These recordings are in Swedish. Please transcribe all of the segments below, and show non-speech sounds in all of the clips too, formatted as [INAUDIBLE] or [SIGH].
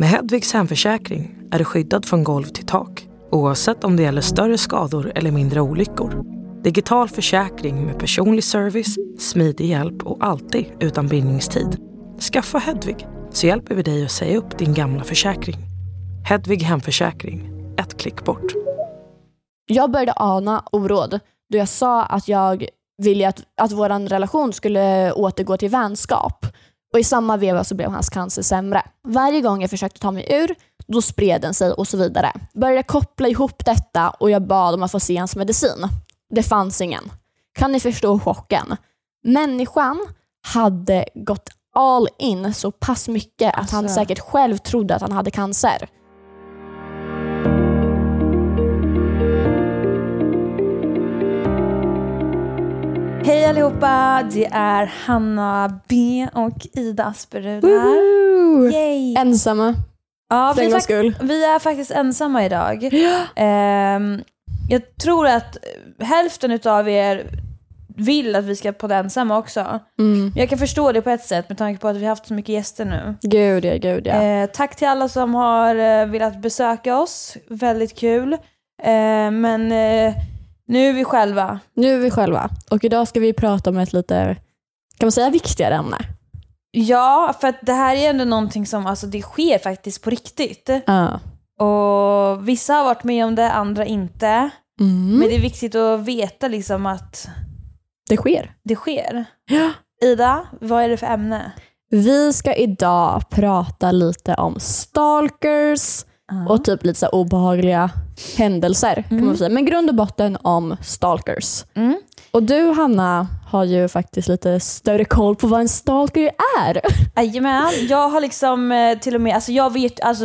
Med Hedvigs hemförsäkring är du skyddad från golv till tak oavsett om det gäller större skador eller mindre olyckor. Digital försäkring med personlig service, smidig hjälp och alltid utan bindningstid. Skaffa Hedvig så hjälper vi dig att säga upp din gamla försäkring. Hedvig Hemförsäkring, ett klick bort. Jag började ana oråd då jag sa att jag ville att, att vår relation skulle återgå till vänskap. Och I samma veva så blev hans cancer sämre. Varje gång jag försökte ta mig ur, då spred den sig och så vidare. Började koppla ihop detta och jag bad om att få se hans medicin. Det fanns ingen. Kan ni förstå chocken? Människan hade gått all in så pass mycket att han Alltså. säkert själv trodde att han hade cancer. Hej allihopa! Det är Hanna B och Ida Asperud här. Yay! Ensamma, Ja, för vi, en är gångs skull. vi är faktiskt ensamma idag. Ehm, jag tror att hälften utav er vill att vi ska podda ensamma också. Mm. Jag kan förstå det på ett sätt med tanke på att vi har haft så mycket gäster nu. Gud ja, gud ja. Eh, tack till alla som har eh, velat besöka oss. Väldigt kul. Eh, men eh, nu är vi själva. Nu är vi själva och idag ska vi prata om ett lite, kan man säga viktigare ämne? Ja, för att det här är ändå någonting som alltså, det sker faktiskt på riktigt. Ja. Och vissa har varit med om det, andra inte. Mm. Men det är viktigt att veta liksom att Det sker. det sker. Ja. Ida, vad är det för ämne? Vi ska idag prata lite om stalkers och typ lite så obehagliga händelser. kan Mm. man säga. Men grund och botten om stalkers. Mm. Och du Hanna har ju faktiskt lite större koll på vad en stalker är. Jajamän, jag har liksom eh, till och med, alltså jag vet, alltså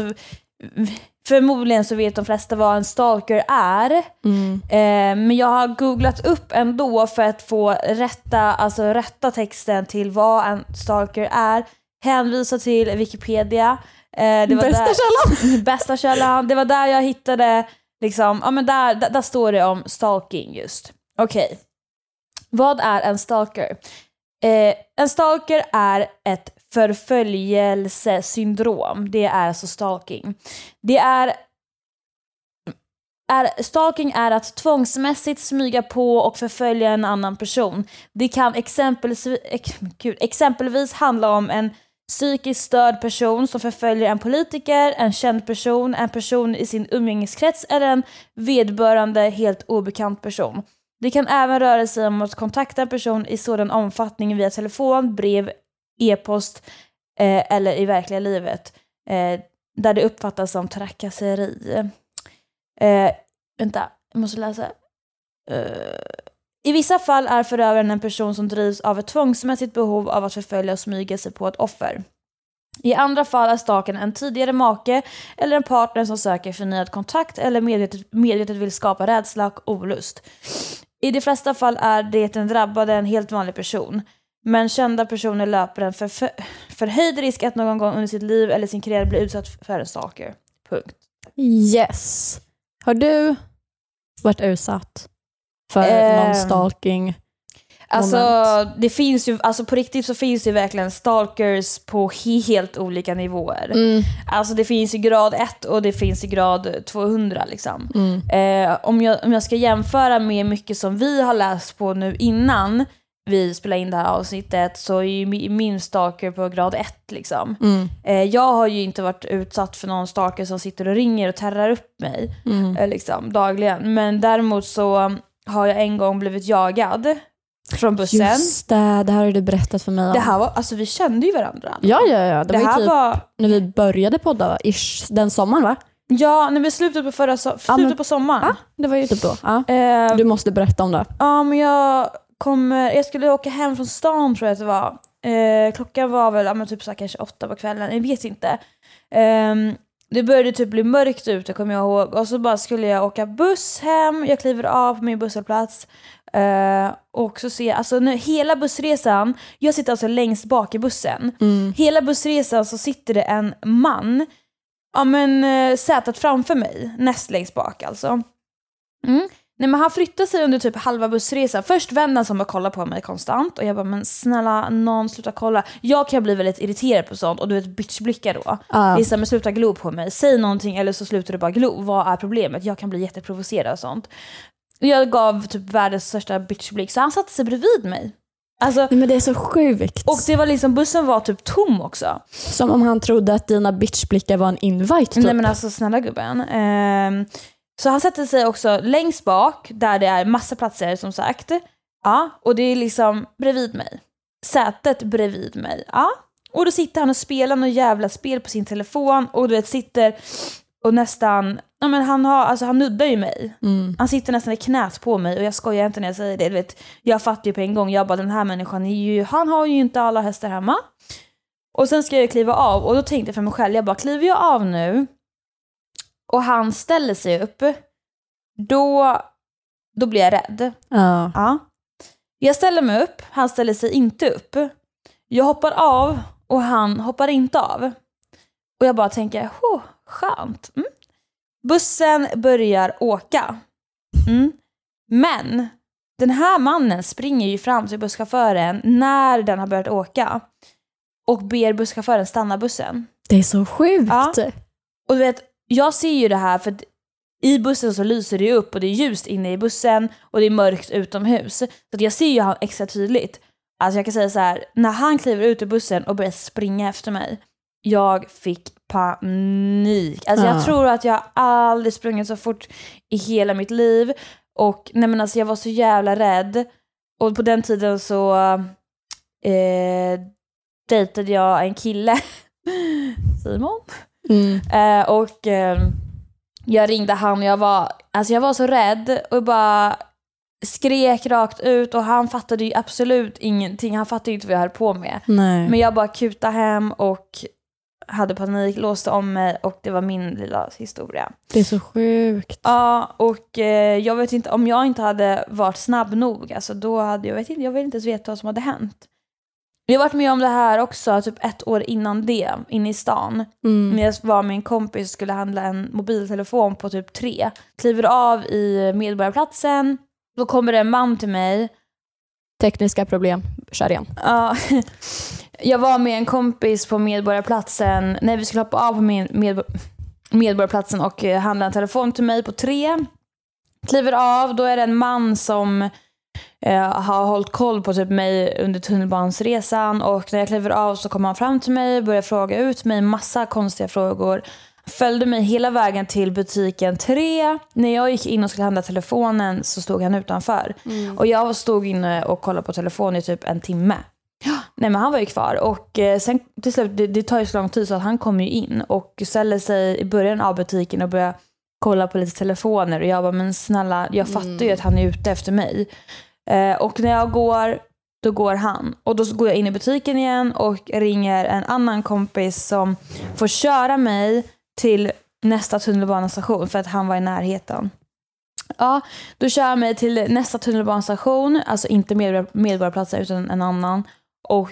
förmodligen så vet de flesta vad en stalker är. Eh, men jag har googlat upp ändå för att få rätta, alltså rätta texten till vad en stalker är. Hänvisa till Wikipedia. Eh, det var Bästa där, [LAUGHS] Bästa källan. Det var där jag hittade, liksom, ja men där, där, där står det om stalking just. Okej. Vad är en stalker? Eh, en stalker är ett förföljelsesyndrom. Det är alltså stalking. Det är, är... Stalking är att tvångsmässigt smyga på och förfölja en annan person. Det kan exempelvis, ex, gud, exempelvis handla om en psykiskt störd person som förföljer en politiker, en känd person, en person i sin umgängeskrets eller en vedbörande helt obekant person. Det kan även röra sig om att kontakta en person i sådan omfattning via telefon, brev, e-post eh, eller i verkliga livet eh, där det uppfattas som trakasseri. Eh, vänta, jag måste läsa. Eh, i vissa fall är förövaren en person som drivs av ett tvångsmässigt behov av att förfölja och smyga sig på ett offer. I andra fall är staken en tidigare make eller en partner som söker förnyad kontakt eller medvetet, medvetet vill skapa rädsla och olust. I de flesta fall är det den drabbade en helt vanlig person. Men kända personer löper en för, för, förhöjd risk att någon gång under sitt liv eller sin karriär bli utsatt för en stalker. Punkt. Yes. Har du varit utsatt för Ehm, någon stalking? Alltså, Moment. det finns ju, alltså på riktigt så finns det verkligen stalkers på helt olika nivåer. Mm. Alltså det finns i grad 1 och det finns i grad 200 liksom. Mm. Eh, om, jag, om jag ska jämföra med mycket som vi har läst på nu innan vi spelade in det här avsnittet så är ju mi- min stalker på grad 1 liksom. Mm. Eh, jag har ju inte varit utsatt för någon stalker som sitter och ringer och terrar upp mig Mm. eh, liksom, dagligen. Men däremot så har jag en gång blivit jagad från bussen. Just det, det här har du berättat för mig om. Det här var, alltså vi kände ju varandra. Ja, ja, ja. Det, Det var ju här typ var, när vi började podda, ish, den sommaren va? ja, när vi slutade på förra so- slutet men- på sommaren. Ja, det var ju typ då. Ja. Eh, Du måste berätta om det. Ja, men jag kommer, jag skulle åka hem från stan tror jag att det var. Eh, klockan var väl ja, men typ så här, kanske åtta på kvällen, jag vet inte. Ehm, det började typ bli mörkt ute kommer jag ihåg och så bara skulle jag åka buss hem, jag kliver av på min busshållplats. Eh, och så ser jag, alltså när, hela bussresan, jag sitter alltså längst bak i bussen. Mm. Hela bussresan så sitter det en man, ja men eh, sätet framför mig, näst längst bak alltså. Mm. Nej men han flyttade sig under typ halva bussresan. Först vände han sig om och kollade på mig konstant och jag bara men snälla någon sluta kolla. Jag kan bli väldigt irriterad på sånt och du vet bitchblickar då. Ja. Det är såhär, sluta glo på mig. Säg någonting eller så slutar du bara glo. Vad är problemet? Jag kan bli jätteprovocerad och sånt. Jag gav typ världens största bitchblick så han satte sig bredvid mig. Alltså, Nej, men det är så sjukt. och det var liksom, bussen var typ tom också. Som om han trodde att dina bitchblickar var en invite typ. Nej men alltså snälla gubben. Ehm, så han sätter sig också längst bak där det är massa platser som sagt. Ja, och det är liksom bredvid mig. Sätet bredvid mig. Ja. Och då sitter han och spelar något jävla spel på sin telefon och du vet sitter och nästan, ja men han har, alltså han nuddar ju mig. Mm. Han sitter nästan i knät på mig och jag skojar inte när jag säger det. Du vet, jag fattar ju på en gång, jag bara den här människan, är ju, han har ju inte alla hästar hemma. Och sen ska jag kliva av och då tänkte jag för mig själv, jag bara kliver jag av nu och han ställer sig upp, då, då blir jag rädd. Ja. Ja. Jag ställer mig upp, han ställer sig inte upp. Jag hoppar av och han hoppar inte av. Och jag bara tänker, oh, skönt. Mm. Bussen börjar åka. Mm. Men den här mannen springer ju fram till busschauffören när den har börjat åka och ber busschauffören stanna bussen. Det är så sjukt. Ja. Och du vet, jag ser ju det här för att i bussen så lyser det upp och det är ljust inne i bussen och det är mörkt utomhus. Så jag ser ju han extra tydligt. Alltså jag kan säga så här, när han kliver ut ur bussen och börjar springa efter mig, jag fick panik. Alltså jag Ja. tror att jag aldrig sprungit så fort i hela mitt liv. Och nej men alltså jag var så jävla rädd. Och på den tiden så eh, dejtade jag en kille, [LAUGHS] Simon. Mm. Eh, och eh, jag ringde han och jag var, alltså jag var så rädd och bara skrek rakt ut och han fattade ju absolut ingenting. Han fattade ju inte vad jag höll på med. Nej. Men jag bara kutade hem och hade panik, låste om mig och det var min lilla historia. Det är så sjukt. Ja, och eh, jag vet inte, om jag inte hade varit snabb nog, alltså då hade jag, vet inte, jag vill inte ens veta vad som hade hänt. Jag har varit med om det här också, typ ett år innan det, inne i stan. Mm. När jag var med en kompis och skulle handla en mobiltelefon på typ tre. Kliver av i Medborgarplatsen, då kommer det en man till mig. Tekniska problem, kör igen. Ja, [LAUGHS] jag var med en kompis på Medborgarplatsen, när vi skulle hoppa av på med, med, Medborgarplatsen och eh, handla en telefon till mig på tre. Kliver av, då är det en man som eh, har hållit koll på typ mig under tunnelbansresan och när jag kliver av så kommer han fram till mig och börjar fråga ut mig massa konstiga frågor. Följde mig hela vägen till butiken 3. När jag gick in och skulle handla telefonen så stod han utanför. Och jag stod inne och kollade på telefonen i typ en timme. Nej men han var ju kvar och eh, sen till slut, det, det tar ju så lång tid så att han kommer ju in och ställer sig i början av butiken och börjar kolla på lite telefoner och jag bara men snälla jag fattar ju att han är ute efter mig. Eh, och när jag går, då går han. Och då går jag in i butiken igen och ringer en annan kompis som får köra mig till nästa tunnelbanestation för att han var i närheten. Ja, då kör jag mig till nästa tunnelbanestation, alltså inte Medborgar- Medborgarplatsen utan en annan. Och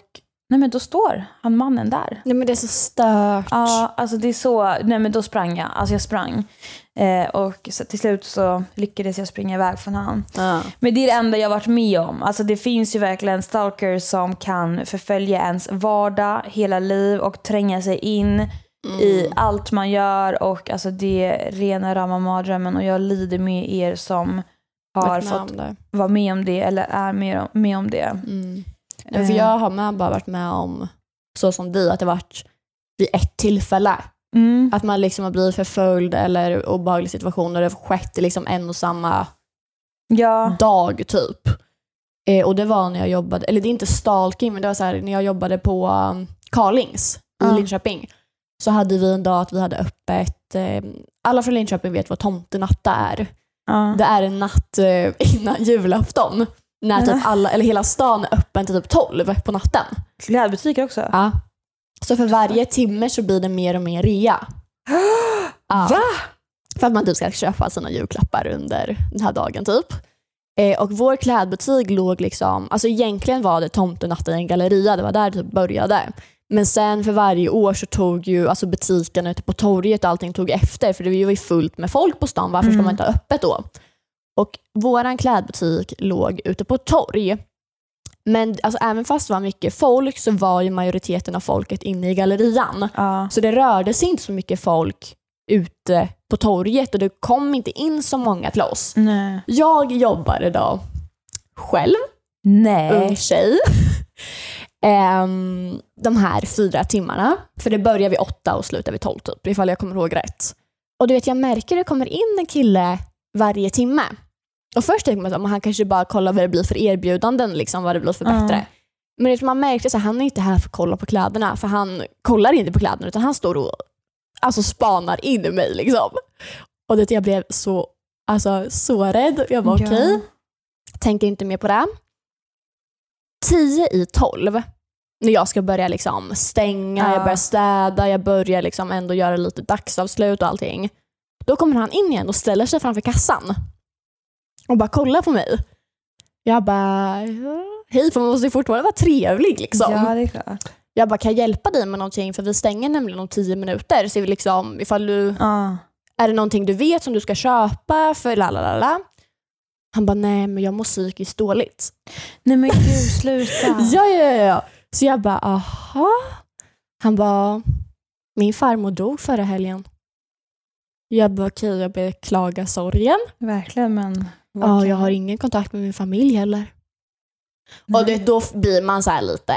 nej men då står han mannen där. Nej men det är så stört. Ja, alltså det är så, nej men då sprang jag, alltså jag sprang. Eh, och så, till slut så lyckades jag springa iväg från han. Ja. Men det är det enda jag varit med om. Alltså det finns ju verkligen stalkers som kan förfölja ens vardag, hela liv och tränga sig in i allt man gör och alltså det är rena rama mardrömmen och jag lider med er som har fått vara med om det eller är med, med om det. Mm. Ja, för Eh. jag har med bara varit med om, så som dig, att det varit vid ett tillfälle. Mm. Att man liksom har blivit förföljd eller obehaglig situation och det har skett i liksom en och samma Ja. dag typ. Eh, och det var när jag jobbade, eller det är inte stalking, men det var så här, när jag jobbade på um, Carlings i Ja. Linköping. Så hade vi en dag att vi hade öppet, eh, alla från Linköping vet vad tomtenatta är. ja. Det är en natt eh, innan julafton. När typ alla, eller hela stan är öppen till typ 12 på natten. Klädbutiker också. Ja. Så för varje timme så blir det mer och mer rea. [GASPS] Ja. Va? För att man typ ska köpa sina julklappar under den här dagen typ. Eh, och vår klädbutik låg liksom, alltså egentligen var det tomtenatten i en galleria, det var där det typ började. Men sen för varje år så tog ju alltså butikerna ute på torget och allting tog efter för det var ju fullt med folk på stan, varför ska Mm. man inte ha öppet då? Och våran klädbutik låg ute på torg. Men alltså, även fast det var mycket folk så var ju majoriteten av folket inne i gallerian. Ja. Så det rörde sig inte så mycket folk ute på torget och det kom inte in så många till oss. Nej. Jag jobbade då själv, ung Nej. tjej, [LAUGHS] Ehm, de här fyra timmarna. För det börjar vid åtta och slutar vid tolv typ, ifall jag kommer ihåg rätt. Och du vet, jag märker det kommer in en kille varje timme. Och först tänkte man att han kanske bara kollar vad det blir för erbjudanden, liksom, vad det blir för Ja. bättre. Men man märkte att han är inte här för att kolla på kläderna, för han kollar inte på kläderna utan han står och alltså, spanar in i mig. Liksom. Och det, jag blev så, alltså, så rädd. Jag var Ja. okej, tänker inte mer på det. Tio i tolv, när jag ska börja liksom stänga, Ja. jag börjar städa, jag börjar liksom ändå göra lite dagsavslut och allting. Då kommer han in igen och ställer sig framför kassan och bara kollar på mig. Jag bara, "Ja, hej för man måste ju fortfarande vara trevlig liksom. Ja, det är klart. Jag bara, kan jag hjälpa dig med någonting? För vi stänger nämligen om tio minuter. Så vi liksom, ifall du, Ja. är det någonting du vet som du ska köpa? För la la la la. Han bara, nej men jag mår psykiskt dåligt. Nej men gud, sluta. [LAUGHS] Ja, ja, ja, ja. Så jag bara, aha. Han bara, min farmor dog förra helgen. Jag bara, okej, jag beklagar sorgen. Verkligen men... Ja, jag har ingen kontakt med min familj heller. Och det, då blir man så här lite...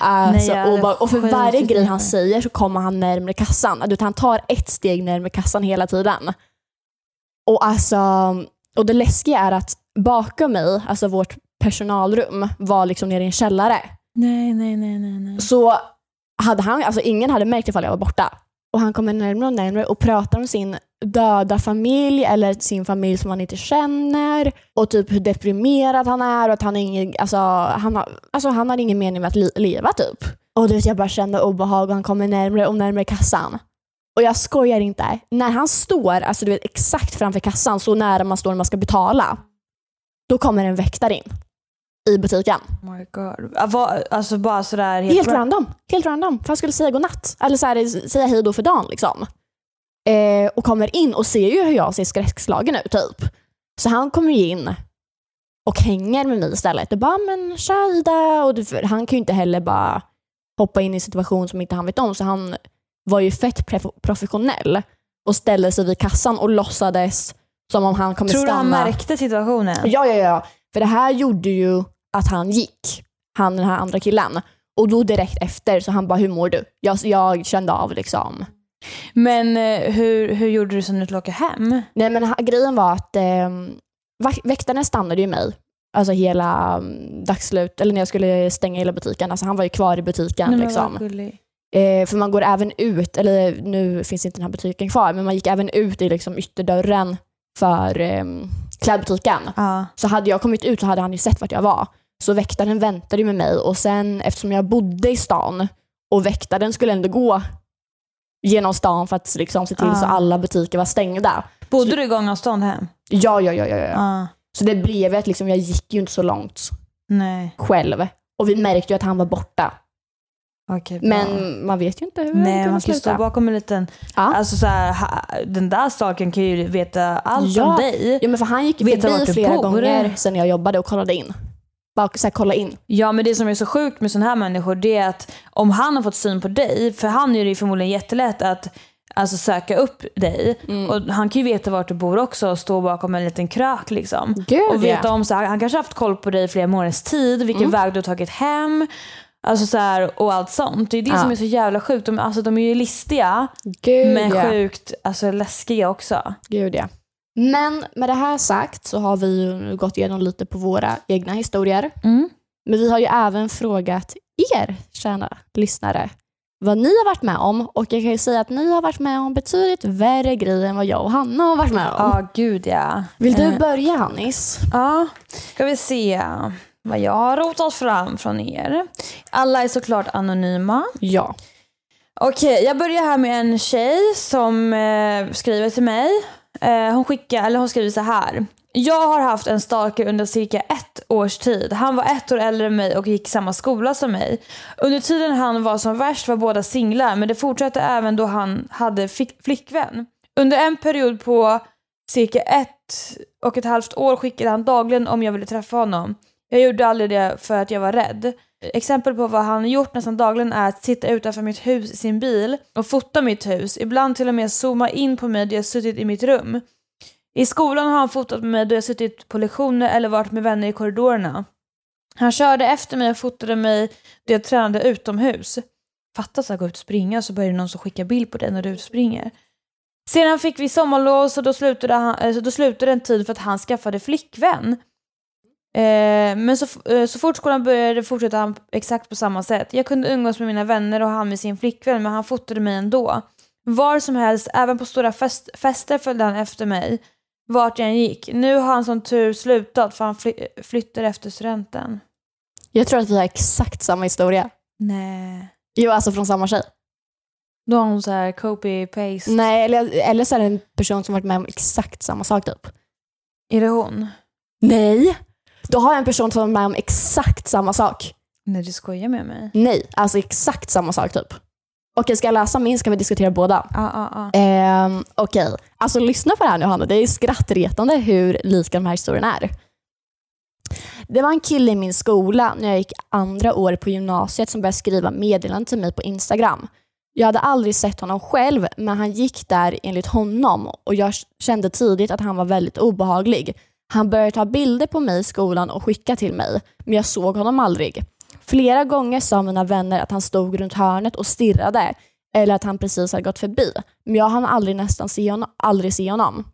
Alltså, Nej, och, bara, och för varje grej han säger så kommer han närmare kassan. Du han tar ett steg närmare kassan hela tiden. Och alltså, och det läskiga är att bakom mig, alltså vårt personalrum, var liksom nere i en källare. Nej, nej, nej, nej. nej. Så hade han, alltså ingen hade märkt ifall jag var borta. Och han kommer närmare och närmare och pratar om sin döda familj eller sin familj som han inte känner och typ hur deprimerad han är och att han, ingen, alltså, han, har, alltså, han har ingen mening med att li- leva typ. Och du vet, jag bara kände obehag och han kommer närmare och närmare kassan. Och jag skojar inte. När han står alltså, du vet, exakt framför kassan, så nära man står när man ska betala, då kommer en väktare in i butiken. Oh my god. Ah, Alltså bara sådär Helt ra- random. Helt random. För han skulle säga godnatt. Eller så här, säga hej då för dagen. Liksom. Eh, och kommer in och ser ju hur jag ser skräckslagen ut. typ. Så han kommer ju in och hänger med mig istället. Och bara, men tja Ida. Och du, för han kan ju inte heller bara hoppa in i en situation som inte han vet om. Så han var ju fett professionell och ställde sig vid kassan och låtsades som om han kommer Tror du stanna. han märkte situationen? Ja, ja, ja. För det här gjorde ju att han gick, han den här andra killen. Och då direkt efter så han bara, hur mår du? Jag, jag kände av liksom. Men eh, hur, hur gjorde du så när du åka hem? Nej men grejen var att eh, väktaren stannade ju mig. Alltså hela um, dagslut, eller när jag skulle stänga hela butiken. Alltså han var ju kvar i butiken. Nej, liksom. Eh, för man går även ut, eller nu finns inte den här butiken kvar, men man gick även ut i liksom ytterdörren för eh, klädbutiken. Ja. Så hade jag kommit ut så hade han ju sett vart jag var. Så väktaren väntade med mig och sen eftersom jag bodde i stan och väktaren skulle ändå gå genom stan för att liksom se till Ah. så alla butiker var stängda. Bodde du i gångavstånd hem? Ja, ja, ja, ja. ja. Ja. Så det blev att liksom, jag gick ju inte så långt Nej. själv. Och vi märkte ju att han var borta. Bra. Men man vet ju inte hur det Nej, kommer man kan stå bakom en liten... Ja. Alltså så här, den där staken kan ju veta allt Ja. om dig. Ja, men för han gick ju förbi du flera bor? gånger sen jag jobbade och kollade in. Bara så här, kolla in. Ja, men det som är så sjukt med sådana här människor det är att om han har fått syn på dig, för han är det ju förmodligen jättelätt att alltså, söka upp dig. Mm. Och han kan ju veta vart du bor också och stå bakom en liten krök liksom. Gud Och veta ja. om så här, han kanske har haft koll på dig i flera månaders tid, vilken Mm. väg du har tagit hem. Alltså så här, och allt sånt. Det är det Ja. som är så jävla sjukt. De, alltså, de är ju listiga, Gud men ja. sjukt alltså, läskiga också. Gud ja. Men med det här sagt så har vi ju nu gått igenom lite på våra egna historier. Mm. Men vi har ju även frågat er, kära lyssnare, vad ni har varit med om. Och jag kan ju säga att ni har varit med om betydligt värre grejer än vad jag och Hanna har varit med om. Ja, gud ja. Vill du Eh, börja Hannis? Ja, ska vi se vad jag har rotat fram från er. Alla är såklart anonyma. Ja. Okej, jag börjar här med en tjej som eh, skriver till mig. Eh, hon, skickar, eller hon skriver så här. Jag har haft en stalker under cirka ett års tid. Han var ett år äldre än mig och gick i samma skola som mig. Under tiden han var som värst var båda singlar men det fortsatte även då han hade fick, flickvän. Under en period på cirka ett och ett halvt år skickade han dagligen om jag ville träffa honom. Jag gjorde aldrig det för att jag var rädd. Exempel på vad han gjort nästan dagligen är att sitta utanför mitt hus i sin bil och fota mitt hus, ibland till och med zooma in på mig då jag suttit i mitt rum. I skolan har han fotat mig då jag suttit på lektioner eller varit med vänner i korridorerna. Han körde efter mig och fotade mig då jag tränade utomhus. Fattas att gå ut och springa så börjar det någon som skickar bild på dig när du springer. Sedan fick vi sommarlov så då slutade, han, eh, så då slutade en tid för att han skaffade flickvän. Eh, men så, eh, så fort skolan började fortsatte han exakt på samma sätt. Jag kunde umgås med mina vänner och han med sin flickvän men han fotade mig ändå. Var som helst, även på stora fest, fester följde han efter mig. Vart jag än gick. Nu har han som tur slutat för han fly, flyttar efter studenten. Jag tror att vi har exakt samma historia. Nej. Jo, alltså från samma tjej. Då har hon så här copy-paste. Nej, eller, eller så är det en person som varit med om exakt samma sak typ. Är det hon? Nej! Då har jag en person som varit med om exakt samma sak. Nej, du skojar med mig. Nej, alltså exakt samma sak typ. Okej, ska jag läsa min ska vi diskutera båda. Ja, ja, ja. Ehm, Okej, alltså lyssna på det här nu Hanna. Det är skrattretande hur lika de här historierna är. Det var en kille i min skola när jag gick andra året på gymnasiet som började skriva meddelanden till mig på Instagram. Jag hade aldrig sett honom själv, men han gick där enligt honom och jag kände tidigt att han var väldigt obehaglig. Han började ta bilder på mig i skolan och skicka till mig, men jag såg honom aldrig. Flera gånger sa mina vänner att han stod runt hörnet och stirrade eller att han precis hade gått förbi, men jag hann aldrig nästan se honom, aldrig se honom.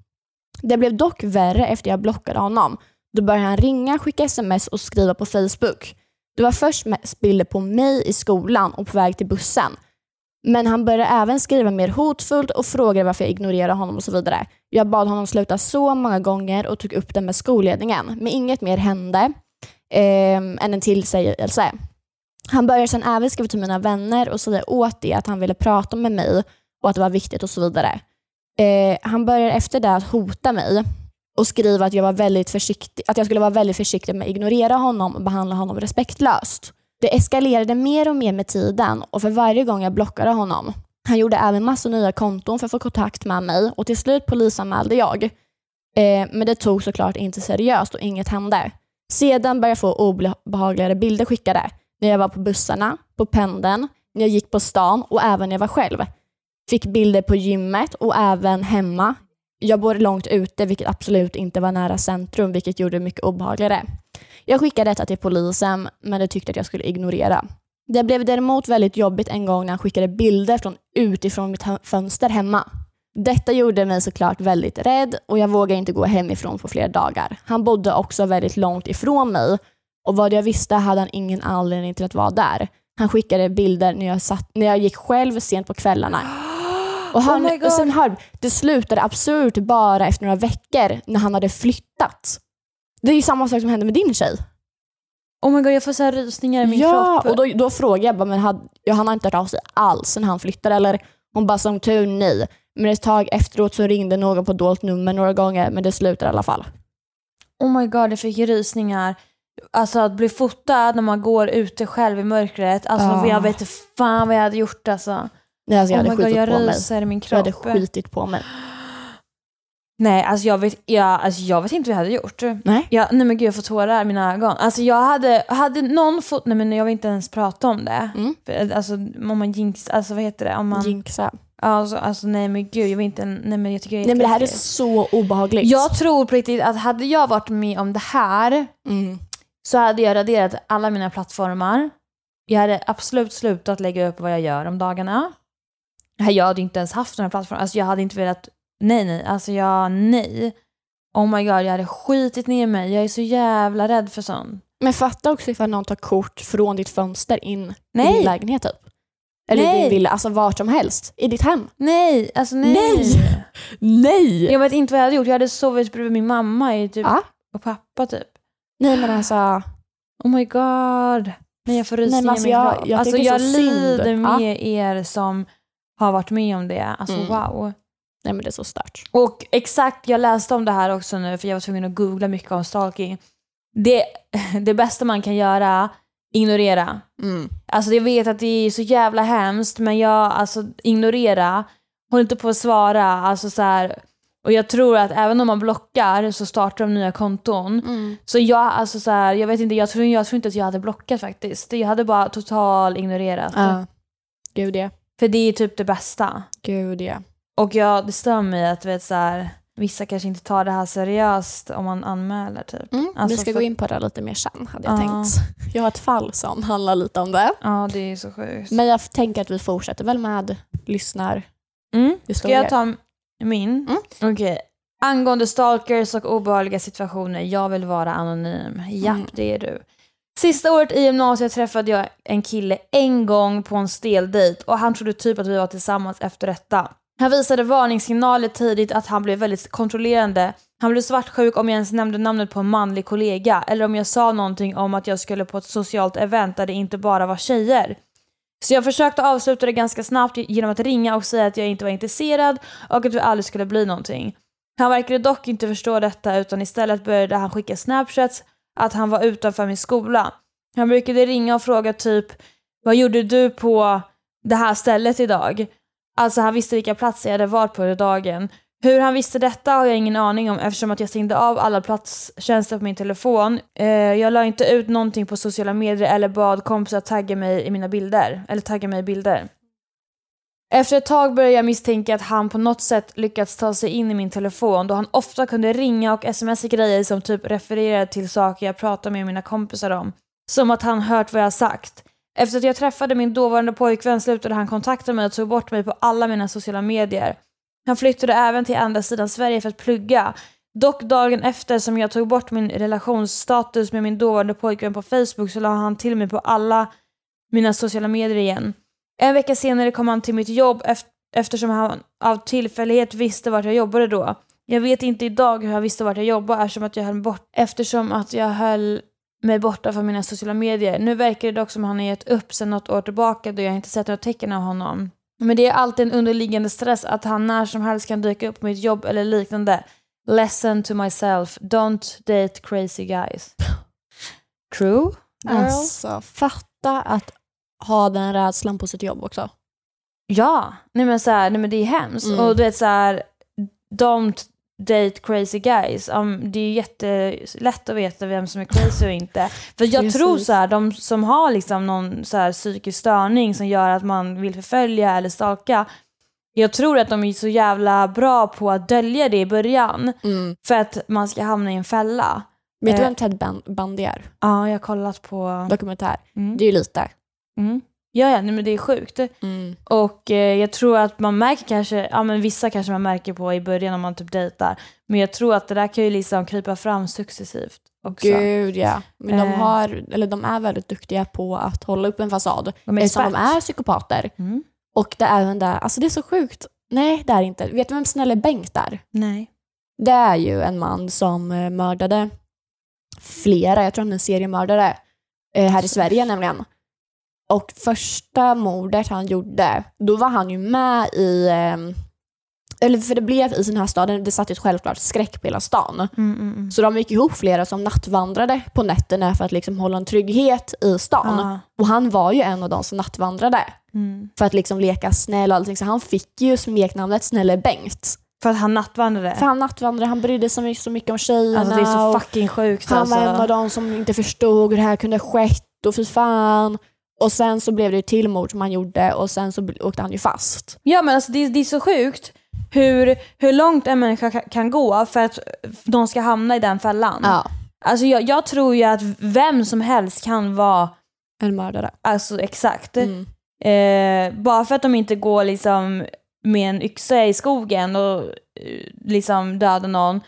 Det blev dock värre efter jag blockade honom. Då började han ringa, skicka sms och skriva på Facebook. Det var först mest bilder på mig i skolan och på väg till bussen. Men han började även skriva mer hotfullt och frågade varför jag ignorerade honom och så vidare. Jag bad honom sluta så många gånger och tog upp det med skolledningen, men inget mer hände eh, än en tillsägelse. Han började sedan även skriva till mina vänner och säga åt det att han ville prata med mig och att det var viktigt och så vidare. Eh, han började efter det att hota mig och skriva att jag, var väldigt försiktig, att jag skulle vara väldigt försiktig med att ignorera honom och behandla honom respektlöst. Det eskalerade mer och mer med tiden och för varje gång jag blockade honom. Han gjorde även massor nya konton för att få kontakt med mig och till slut polisanmälde jag. Eh, men det tog såklart inte seriöst och inget hände. Sedan började jag få obehagligare bilder skickade. När jag var på bussarna, på pendeln, när jag gick på stan och även när jag var själv. Fick bilder på gymmet och även hemma. Jag bor långt ute, vilket absolut inte var nära centrum, vilket gjorde det mycket obehagligare. Jag skickade detta till polisen, men de tyckte att jag skulle ignorera. Det blev däremot väldigt jobbigt en gång när han skickade bilder från utifrån mitt fönster hemma. Detta gjorde mig såklart väldigt rädd och jag vågade inte gå hemifrån på flera dagar. Han bodde också väldigt långt ifrån mig och vad jag visste hade han ingen anledning till att vara där. Han skickade bilder när jag, satt, när jag gick själv sent på kvällarna. [GASPS] Och, han, Oh och sen hör, det slutade absurt bara efter några veckor när han hade flyttat. Det är ju samma sak som hände med din tjej. Oh my god, jag får så här rysningar i min ja, kropp. och då, då frågade jag bara, men had, ja, han har inte hört av sig alls sen han flyttade eller? Hon bara, som tur nej. Men ett tag efteråt så ringde någon på dolt nummer några gånger, men det slutade i alla fall. Oh my god, jag fick rysningar. Alltså att bli fotad när man går ute själv i mörkret. Alltså Ja. jag vet inte fan vad jag hade gjort alltså. Nej, alltså, jag oh hade my god, jag ryser i min Jag kropp. hade skitit på mig. Nej, alltså jag vet, jag, alltså jag vet inte vad jag hade gjort. Nej. Jag, nej men gud, jag får tårar i mina ögon. Alltså jag hade, hade någon fot... Nej men jag vill inte ens prata om det. Mm. För, Alltså om man jinx... Alltså vad heter det? Om man, Jinxa. alltså, alltså nej men gud, jag vill inte... Nej men jag tycker det är Nej men det här är så obehagligt. Jag tror på riktigt att hade jag varit med om det här Mm. så hade jag raderat alla mina plattformar. Jag hade absolut slutat lägga upp vad jag gör om dagarna. Jag hade inte ens haft några plattformar. Alltså jag hade inte velat... Nej, nej. Alltså jag... Nej. Oh my god, jag hade skitit ner mig. Jag är så jävla rädd för sånt. Men fatta också ifall någon tar kort från ditt fönster in i Nej. din lägenhet typ. Eller Nej. din villa, alltså vart som helst. I ditt hem. Nej, alltså nej. Nej. [LAUGHS] Nej! Jag vet inte vad jag hade gjort. Jag hade sovit bredvid min mamma i typ, Ja. och pappa typ. Nej men alltså, Oh my god. Nej, jag får rysningar alltså, i min jag- kropp. jag alltså jag lider Ja. med er som har varit med om det. Alltså Mm. wow. Nej men det är så stört. Och exakt, jag läste om det här också nu för jag var tvungen att googla mycket om stalking. Det, [LAUGHS] det bästa man kan göra, ignorera. Mm. Alltså jag vet att det är så jävla hemskt men jag, alltså ignorera. Håll inte på att svara, alltså så här. Och jag tror att även om man blockar så startar de nya konton. Mm. Så jag, alltså så här, jag vet inte, jag tror, jag tror inte att jag hade blockat faktiskt. Jag hade bara total ignorerat. Ja. Gud ja. För det är typ det bästa. Gud ja. Och jag, det stör mig att vet, så här, vissa kanske inte tar det här seriöst om man anmäler typ. Mm. vi Alltså, ska för- gå in på det lite mer sen hade jag Ja. tänkt. Jag har ett fall som handlar lite om det. Ja, det är så sjukt. Men jag tänker att vi fortsätter väl med lyssnar. mm. Ska jag ta min? Mm. Okej. Angående stalkers och obehagliga situationer, jag vill vara anonym. Japp, Mm. det är du. Sista året i gymnasiet träffade jag en kille en gång på en stel dejt och han trodde typ att vi var tillsammans efter detta. Han visade varningssignaler tidigt att han blev väldigt kontrollerande. Han blev svartsjuk om jag ens nämnde namnet på en manlig kollega eller om jag sa någonting om att jag skulle på ett socialt event där det inte bara var tjejer. Så jag försökte avsluta det ganska snabbt genom att ringa och säga att jag inte var intresserad och att vi aldrig skulle bli någonting. Han verkade dock inte förstå detta utan istället började han skicka snapchats att han var utanför min skola. Han brukade ringa och fråga typ Vad gjorde du på det här stället idag? Alltså han visste vilka platser jag hade varit på under dagen. Hur han visste detta har jag ingen aning om eftersom att jag stängde av alla platstjänster på min telefon. Eh, jag la inte ut någonting på sociala medier eller bad kompisar tagga mig i mina bilder. Eller tagga mig i bilder. Efter ett tag började jag misstänka att han på något sätt lyckats ta sig in i min telefon då han ofta kunde ringa och smsa grejer som typ refererade till saker jag pratade med mina kompisar om. Som att han hört vad jag sagt. Efter att jag träffade min dåvarande pojkvän slutade han kontakta mig och tog bort mig på alla mina sociala medier. Han flyttade även till andra sidan Sverige för att plugga. Dock dagen efter som jag tog bort min relationsstatus med min dåvarande pojkvän på Facebook så la han till mig på alla mina sociala medier igen. En vecka senare kom han till mitt jobb eftersom han av tillfällighet visste vart jag jobbade då. Jag vet inte idag hur han visste vart jag jobbade eftersom att jag höll, bort, eftersom att jag höll mig borta från mina sociala medier. Nu verkar det dock som han har gett upp sedan något år tillbaka då jag inte sett några tecken av honom. Men det är alltid en underliggande stress att han när som helst kan dyka upp på mitt jobb eller liknande. Lesson to myself, don't date crazy guys. True? Alltså fatta att ha den rädslan på sitt jobb också. Ja, nej men, så här, nej men det är hemskt. Mm. Och du vet så här, don't date crazy guys. Um, det är ju jättelätt att veta vem som är crazy och inte. För jag Precis. tror så här, de som har liksom någon så här psykisk störning som gör att man vill förfölja eller stalka. Jag tror att de är så jävla bra på att dölja det i början. För att man ska hamna i en fälla. Vet du Eh. vem Ted Bundy är? Ja, jag har kollat på... Dokumentär. Mm. Det är ju lite. Mm. Ja, ja, nej, men det är sjukt. Och eh, jag tror att man märker kanske, ja men vissa kanske man märker på i början om man typ dejtar. Men jag tror att det där kan ju liksom krypa fram successivt också. Gud ja. Men de, Eh. har, eller de är väldigt duktiga på att hålla upp en fasad. De är Eftersom de är psykopater. Mm. Och det är även där, alltså det är så sjukt. Nej, det är inte. Vet du vem snälla Bengt är? Nej. Det är ju en man som eh, mördade flera, jag tror han är en seriemördare, eh, här i Sverige nämligen. Och första mordet han gjorde, då var han ju med i, eh, eller för det blev i den här staden, det satt ju självklart skräck på hela stan. Mm, mm, mm. Så de gick ihop flera som nattvandrade på nätterna för att liksom hålla en trygghet i stan. Ja. Och han var ju en av de som nattvandrade Mm. för att liksom leka snäll och allting. Så han fick ju smeknamnet Snälle Bengt. För att han nattvandrade. För han nattvandrade, han brydde sig så mycket om tjejerna. Alltså det är så fucking sjukt han alltså. var en av de som inte förstod hur det här kunde skett och fy fan. Och sen så blev det ett till mord som han gjorde och sen så åkte han ju fast. Ja men alltså det, det är så sjukt hur, hur långt en människa ka- kan gå för att de ska hamna i den fällan. Ja. Alltså jag, jag tror ju att vem som helst kan vara, En mördare. alltså exakt. Mm. Eh, bara för att de inte går liksom med en yxa i skogen och eh, liksom dödar någon.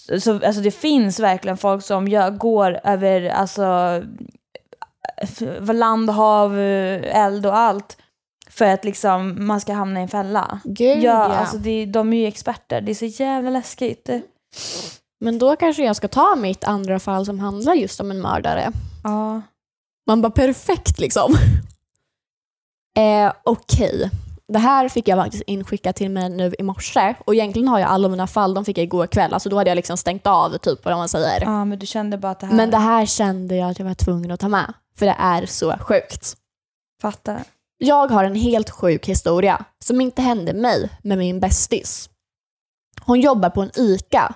Så, så, alltså det finns verkligen folk som gör, går över alltså, land, hav, eh, eld och allt. För att liksom man ska hamna i en fälla. Gud ja, ja. alltså det, de är ju experter. Det är så jävla läskigt. Men då kanske jag ska ta mitt andra fall som handlar just om en mördare. Ja. Man bara perfekt liksom. [LAUGHS] eh, Okej. Det här fick jag faktiskt inskickat till mig nu i morse och egentligen har jag alla mina fall, de fick jag igår kväll. Alltså då hade jag liksom stängt av typ vad man säger. ja, men du kände bara att det här... Men det här kände jag att jag var tvungen att ta med. För det är så sjukt. Fattar. Jag har en helt sjuk historia som inte hände mig med min bästis. Hon jobbar på en ICA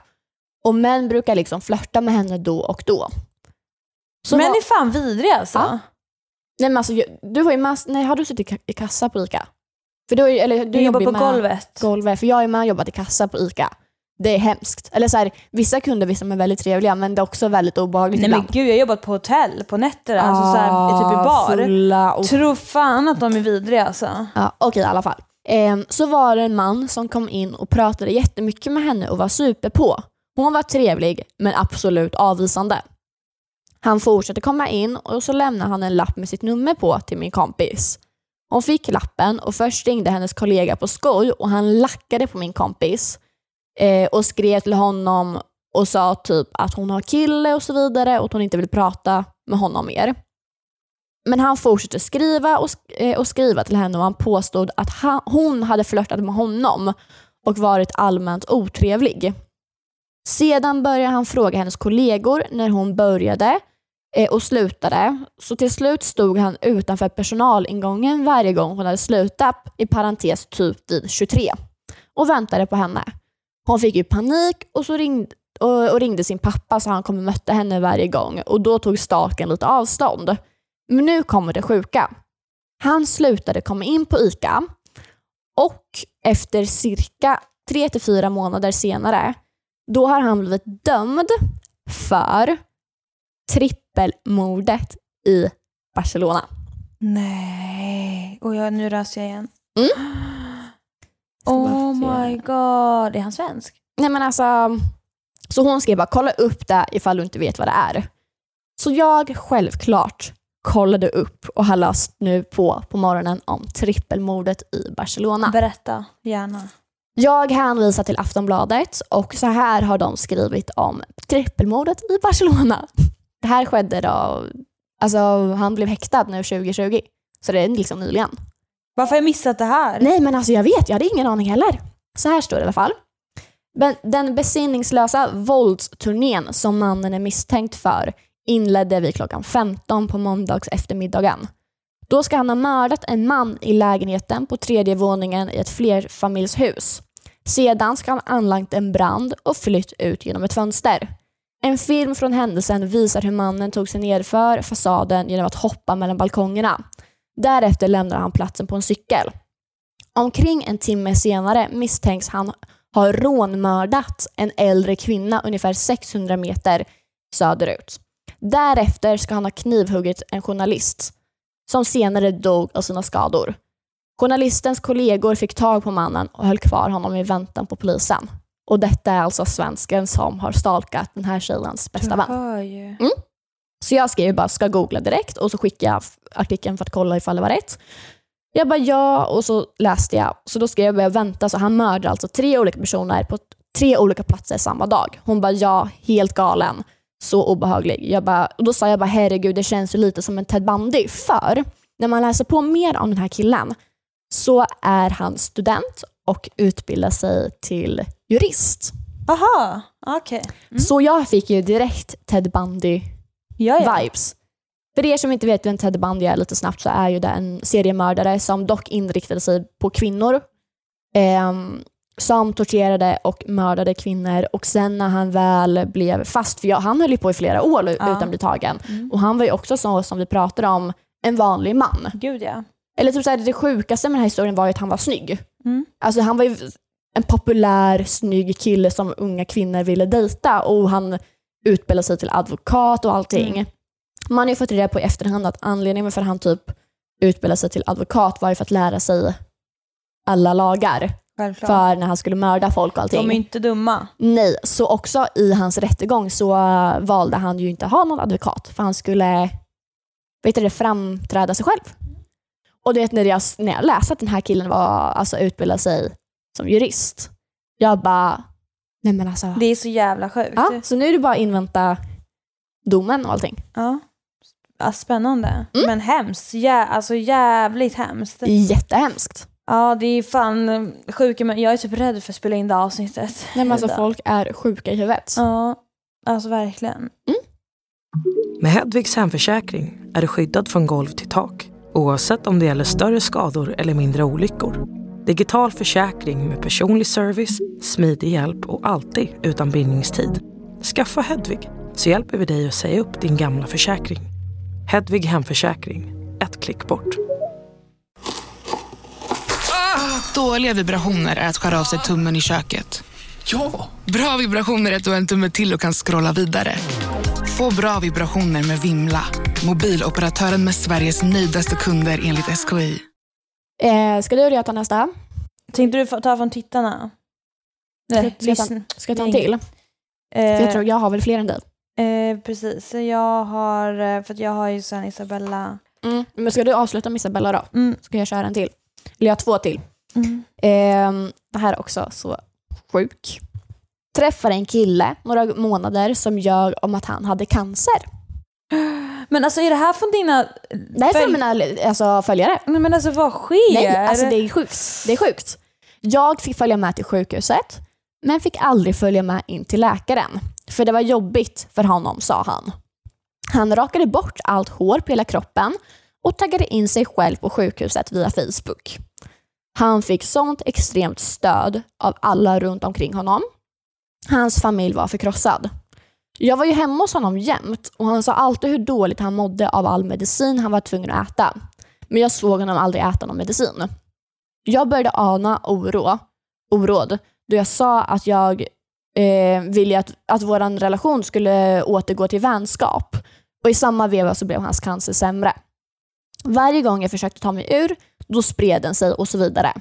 och män brukar liksom flörta med henne då och då. Så Men vad- är fan vidriga alltså. Ja. Nej, men alltså, jag- du har ju mass- nej, har du suttit i ka- i kassa på ICA? För du, eller, du Du jobbar på med golvet. golvet. För jag ju med jobbat i kassa på ICA. Det är hemskt. Eller så här, vissa kunder visst de är väldigt trevliga men det är också väldigt obehagligt Nej men ibland. gud, jag har jobbat på hotell på nätterna, alltså så här, typ i Ah, bar. Fulla och Tror fan att de är vidriga alltså. Ja, Okej, i alla fall. Ehm, så var det en man som kom in och pratade jättemycket med henne och var super på. Hon var trevlig, men absolut avvisande. Han fortsatte komma in och så lämnade han en lapp med sitt nummer på till min kompis. Hon fick lappen och först ringde hennes kollega på skoj och han lackade på min kompis eh, och skrev till honom och sa typ att hon har kille och så vidare och att hon inte vill prata med honom mer. Men han fortsatte skriva och, sk- eh, och skriva till henne och han påstod att han, hon hade flörtat med honom och varit allmänt otrevlig. Sedan började han fråga hennes kollegor när hon började eh, och slutade. Så till slut stod han utanför personalingången varje gång hon hade slutat, i parentes typ vid 23, och väntade på henne. Hon fick ju panik och, så ringde, och, och ringde sin pappa så han kom och mötte henne varje gång och då tog staken lite avstånd. Men nu kommer det sjuka. Han slutade komma in på ICA och efter cirka 3-4 månader senare, då har han blivit dömd för trippelmordet i Barcelona. Nej. Och jag, nu rös jag igen. Mm. Oh my god. Är han svensk? Nej men alltså, så hon skrev bara kolla upp det ifall du inte vet vad det är. Så jag självklart kollade upp och har läst nu på på morgonen om trippelmordet i Barcelona. Berätta, gärna. Jag hänvisar till Aftonbladet och så här har de skrivit om trippelmordet i Barcelona. Det här skedde då, alltså han blev häktad nu 2020. Så det är liksom nyligen. Varför har jag missat det här? Nej men alltså jag vet, jag hade ingen aning heller. Så här står det i alla fall. Men den besinningslösa våldsturnén som mannen är misstänkt för inledde vid klockan 15 på måndags eftermiddagen. Då ska han ha mördat en man i lägenheten på tredje våningen i ett flerfamiljshus. Sedan ska han ha anlagt en brand och flytt ut genom ett fönster. En film från händelsen visar hur mannen tog sig nedför fasaden genom att hoppa mellan balkongerna. Därefter lämnar han platsen på en cykel. Omkring en timme senare misstänks han ha rånmördat en äldre kvinna ungefär 600 meter söderut. Därefter ska han ha knivhuggit en journalist som senare dog av sina skador. Journalistens kollegor fick tag på mannen och höll kvar honom i väntan på polisen. Och detta är alltså svensken som har stalkat den här tjejens bästa vän. ju. Så jag skrev bara ska googla direkt och så skickade jag artikeln för att kolla ifall det var rätt. Jag bara ja och så läste jag. Så då skrev jag vänta så han mördar alltså tre olika personer på tre olika platser samma dag. Hon bara ja, helt galen. Så obehaglig. Jag bara, och då sa jag bara herregud det känns ju lite som en Ted Bundy. För när man läser på mer om den här killen så är han student och utbildar sig till jurist. Aha, okej. Mm. Så jag fick ju direkt Ted Bundy Ja, ja. vibes. För er som inte vet vem Ted Bundy är lite snabbt så är ju det en seriemördare som dock inriktade sig på kvinnor. ehm, som torterade och mördade kvinnor och sen när han väl blev fast, för ja, han höll ju på i flera år Ja. utan att bli tagen. Mm. Och han var ju också så som vi pratade om, en vanlig man. Gud ja. Eller typ så här, det sjukaste med den här historien var ju att han var snygg. Mm. Alltså han var ju en populär, snygg kille som unga kvinnor ville dejta och han utbildade sig till advokat och allting. Mm. Man har ju fått reda på i efterhand att anledningen för att han typ utbildade sig till advokat var ju för att lära sig alla lagar Självklart. för när han skulle mörda folk och allting. De är inte dumma. Nej, så också i hans rättegång så uh, valde han ju inte ha någon advokat för han skulle vet du, framträda sig själv. Och det när jag, när jag läste att den här killen var alltså utbildad sig som jurist, jag bara, nej men alltså. Det är så jävla sjukt. Ja, så nu är det bara att invänta domen och allting. Ja. Ja, spännande. Mm. Men hemskt. Ja, alltså jävligt hemskt. Jättehemskt. Ja, det är fan sjuka men jag är typ rädd för att spela in det avsnittet. Nej, men alltså, folk är sjuka i huvudet. Ja, alltså verkligen. Med Hedvigs hemförsäkring är du skyddad från golv till tak oavsett om det gäller större skador eller mindre olyckor. Digital försäkring med personlig service, smidig hjälp och alltid utan bindningstid. Skaffa Hedvig så hjälper vi dig att säga upp din gamla försäkring. Hedvig Hemförsäkring, ett klick bort. Dåliga vibrationer är att skära av sig tummen i köket. Ja! Bra vibrationer är att du har en tumme till och kan scrolla vidare. Få bra vibrationer med Vimla. Mobiloperatören med Sveriges nöjdaste kunder enligt SKI. Eh, ska du eller jag ta nästa? Tänkte du ta från tittarna? Nej, ska, jag ta, ska jag ta en till? För jag tror jag har väl fler än dig. Eh, precis, jag har, eh, för att jag har ju sen Isabella. Mm. Men ska du avsluta med Isabella då? Mm. Ska jag köra en till? Eller jag har två till. Mm. Ehm, det här är också så sjuk. Träffade en kille några månader som ljög om att han hade cancer. Men alltså är det här från dina... Det här är från mina alltså, följare. Nej men alltså vad sker? Nej, alltså det är sjukt. Det är sjukt. Jag fick följa med till sjukhuset, men fick aldrig följa med in till läkaren. För det var jobbigt för honom, sa han. Han rakade bort allt hår på hela kroppen och taggade in sig själv på sjukhuset via Facebook. Han fick sånt extremt stöd av alla runt omkring honom. Hans familj var förkrossad. Jag var ju hemma hos honom jämt och han sa alltid hur dåligt han mådde av all medicin han var tvungen att äta. Men jag såg honom aldrig äta någon medicin. Jag började ana oro, oråd då jag sa att jag eh, ville att, att vår relation skulle återgå till vänskap. Och i samma veva så blev hans cancer sämre. Varje gång jag försökte ta mig ur, då spred den sig och så vidare.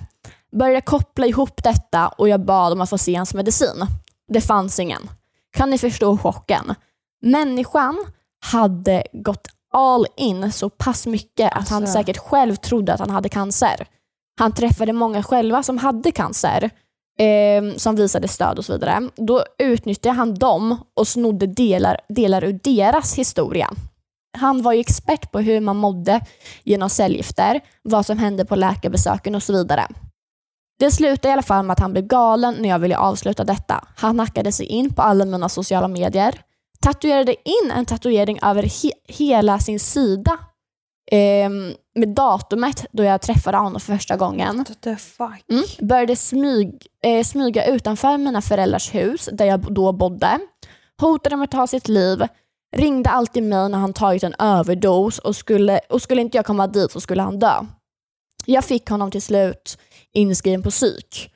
Började koppla ihop detta och jag bad om att få se hans medicin. Det fanns ingen. Kan ni förstå chocken? Människan hade gått all in så pass mycket att han Alltså. säkert själv trodde att han hade cancer. Han träffade många själva som hade cancer, eh, som visade stöd och så vidare. Då utnyttjade han dem och snodde delar, delar ur deras historia. Han var ju expert på hur man mådde genom cellgifter, vad som hände på läkarbesöken och så vidare. Det slutade i alla fall med att han blev galen när jag ville avsluta detta. Han hackade sig in på alla mina sociala medier, tatuerade in en tatuering över he- hela sin sida ehm, med datumet då jag träffade honom för första gången. What the fuck? Mm. Började smyg, eh, smyga utanför mina föräldrars hus där jag då bodde. Hotade med att ta sitt liv. Ringde alltid mig när han tagit en överdos och skulle, och skulle inte jag komma dit så skulle han dö. Jag fick honom till slut inskriven på psyk.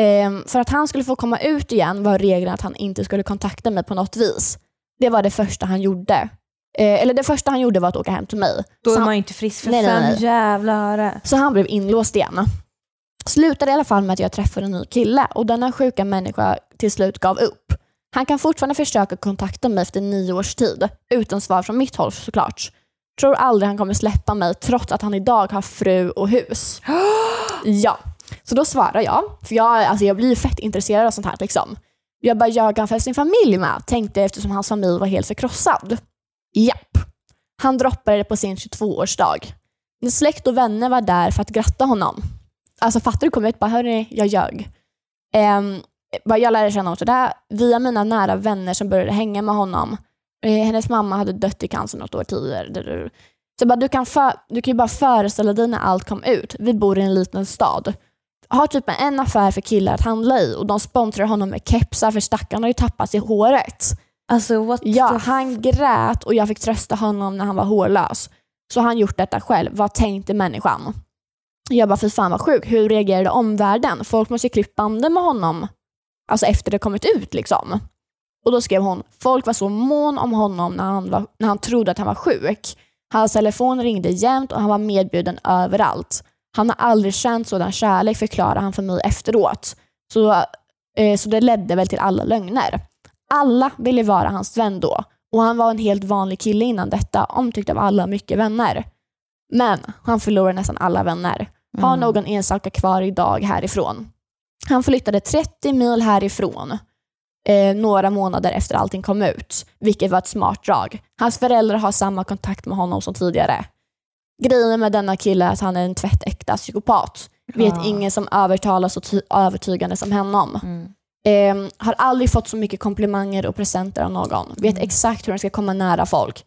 Ehm, för att han skulle få komma ut igen var regeln att han inte skulle kontakta mig på något vis. Det var det första han gjorde. Eh, eller det första han gjorde var att åka hem till mig. Då Så är han- man ju inte frisk för Nej, nej, fem nej. jävla öre. så han blev inlåst igen. Slutade i alla fall med att jag träffade en ny kille och denna sjuka människa till slut gav upp. Han kan fortfarande försöka kontakta mig efter nio års tid, utan svar från mitt håll såklart. Tror aldrig han kommer släppa mig trots att han idag har fru och hus. [GASPS] [GASPS] ja, så då svarar jag, för jag, alltså jag blir fett intresserad av sånt här. Liksom. Jag bara, ljög han för sin familj med? Tänkte eftersom hans familj var helt förkrossad. Japp. Han droppade det på sin 22-årsdag. När släkt och vänner var där för att gratta honom. Alltså fattar du? Kom ut bara, hörni, jag ljög. Um, bara jag lärde känna honom sådär via mina nära vänner som började hänga med honom. Eh, hennes mamma hade dött i cancer något år tidigare. Så bara, du kan, för, du kan ju bara föreställa dig när allt kom ut. Vi bor i en liten stad. Har typ en affär för killar att handla i och de sponsrar honom med kepsar för stackarn har ju tappat i håret. Alltså what Ja, han grät och jag fick trösta honom när han var hårlös. Så han gjort detta själv. Vad tänkte människan? Jag bara, fy fan vad sjuk. Hur reagerade omvärlden? Folk måste ju klippt banden med honom. Alltså efter det kommit ut liksom. Och då skrev hon, folk var så mån om honom när han, var, när han trodde att han var sjuk. Hans telefon ringde jämt och han var medbjuden överallt. Han har aldrig känt sådan kärlek förklarar han för mig efteråt. Så, eh, så det ledde väl till alla lögner. Alla ville vara hans vän då och han var en helt vanlig kille innan detta, omtyckt av alla, mycket vänner. Men han förlorade nästan alla vänner. Har Mm. någon enstaka kvar idag härifrån. Han flyttade 30 mil härifrån eh, några månader efter allting kom ut, vilket var ett smart drag. Hans föräldrar har samma kontakt med honom som tidigare. Grejen med denna kille är att han är en tvättäkta psykopat. Vet Ja. ingen som övertalar så ty- övertygande som honom. Mm. Ehm, har aldrig fått så mycket komplimanger och presenter av någon. Vet exakt hur han ska komma nära folk.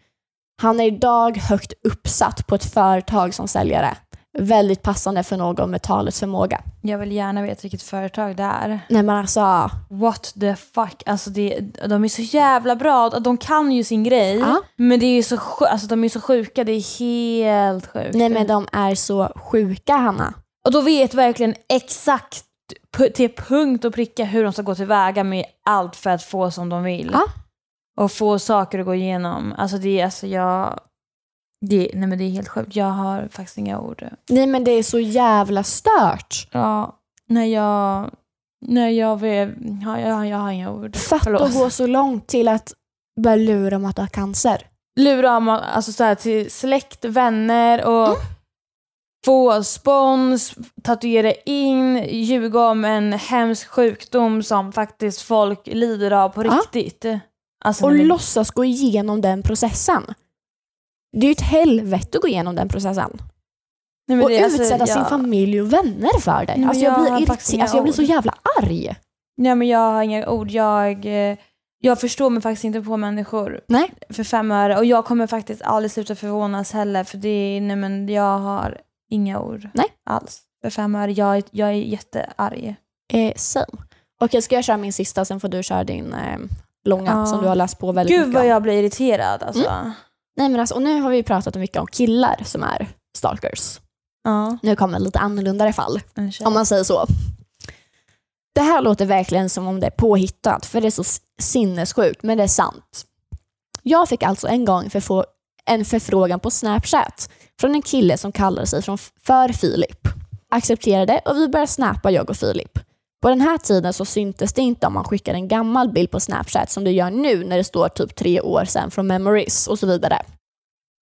Han är idag högt uppsatt på ett företag som säljare. Väldigt passande för någon med talets förmåga. Jag vill gärna veta vilket företag det är. Nej men alltså, What the fuck. Alltså det, de är så jävla bra. De kan ju sin grej. Ja. Men det är så, alltså de är så sjuka. Det är helt sjukt. nej men de är så sjuka Hanna. Och då vet verkligen exakt till punkt och pricka hur de ska gå tillväga med allt för att få som de vill. Ja. Och få saker att gå igenom. Alltså det är alltså jag... Det, nej men det är helt sjukt. Jag har faktiskt inga ord. Nej men det är så jävla stört. Ja, när jag... När jag vet... Ja, jag, jag har inga ord. Fatta att gå så långt till att börja lura om att du har cancer. lura om, alltså så här, till släkt, vänner och få spons, tatuera in, ljuga om en hemsk sjukdom som faktiskt folk lider av på Ja. riktigt. Alltså, Och men- låtsas gå igenom den processen. Det är ju ett helvete att gå igenom den processen. nej, och det- alltså, utsätta sin jag- familj och vänner för det. Nej, Alltså jag, jag blir alltså jag blir så jävla arg. Nej men jag har inga ord. Jag, eh, jag förstår mig faktiskt inte på människor Nej. för fem öre. Och jag kommer faktiskt aldrig sluta förvånas heller för det nej men jag har inga ord Nej. alls. För fem öre. Jag, är- jag är jättearg. Eh, same. Okej, ska jag köra min sista, sen får du köra din eh, långa Ja. som du har läst på väldigt Gud mycket vad om. jag blir irriterad alltså. Nej, men alltså, och nu har vi pratat mycket om killar som är stalkers. Ja, Nu kommer lite annorlunda fall, tjej. om man säger så. Det här låter verkligen som om det är påhittat, för det är så sinnessjukt, men det är sant. Jag fick alltså en gång förfå- en förfrågan på Snapchat från en kille som kallade sig för Filip. Accepterade och vi började snappa jag och Filip. På den här tiden så syntes det inte om man skickade en gammal bild på Snapchat som det gör nu när det står typ tre år sedan från memories och så vidare.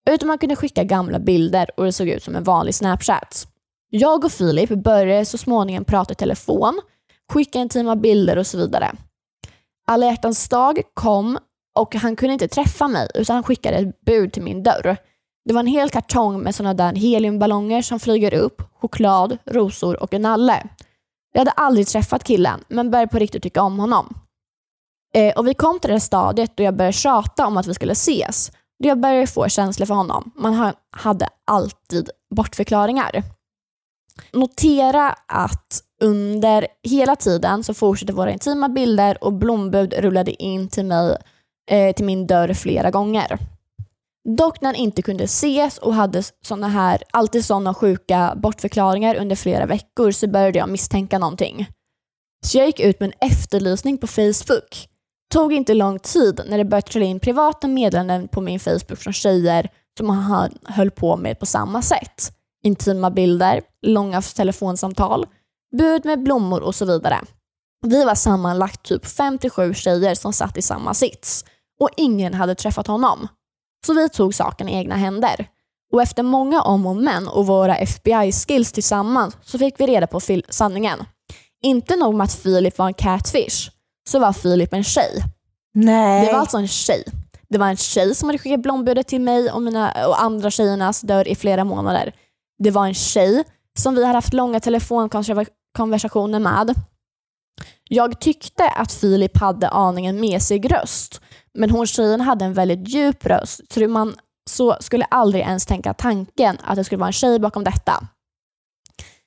Utan man kunde skicka gamla bilder och det såg ut som en vanlig Snapchat. Jag och Filip började så småningom prata i telefon, skicka intima bilder och så vidare. Alla hjärtans dag kom och han kunde inte träffa mig utan han skickade ett bud till min dörr. Det var en hel kartong med sådana där heliumballonger som flyger upp, choklad, rosor och en nalle. Jag hade aldrig träffat killen men började på riktigt tycka om honom. Eh, och vi kom till det stadiet då jag började tjata om att vi skulle ses. Då jag började få känslor för honom. Man ha- hade alltid bortförklaringar. Notera att under hela tiden så fortsatte våra intima bilder och blombud rullade in till mig eh, till min dörr flera gånger. Dock när han inte kunde ses och hade såna här, alltid sådana sjuka bortförklaringar under flera veckor så började jag misstänka någonting. Så jag gick ut med en efterlysning på Facebook. Tog inte lång tid när det började trilla in privata meddelanden på min Facebook från tjejer som han höll på med på samma sätt. Intima bilder, långa telefonsamtal, bud med blommor och så vidare. Vi var sammanlagt typ 57 tjejer som satt i samma sits och ingen hade träffat honom. Så vi tog saken i egna händer. Och efter många om och men och våra FBI-skills tillsammans så fick vi reda på sanningen. Inte nog med att Filip var en catfish, så var Filip en tjej. Nej. Det var alltså en tjej. Det var en tjej som hade skickat blombudet till mig och, mina, och andra tjejernas dörr i flera månader. Det var en tjej som vi hade haft långa telefonkonversationer med. Jag tyckte att Filip hade aningen mesig röst, men hon tjejen hade en väldigt djup röst, så man så skulle aldrig ens tänka tanken att det skulle vara en tjej bakom detta.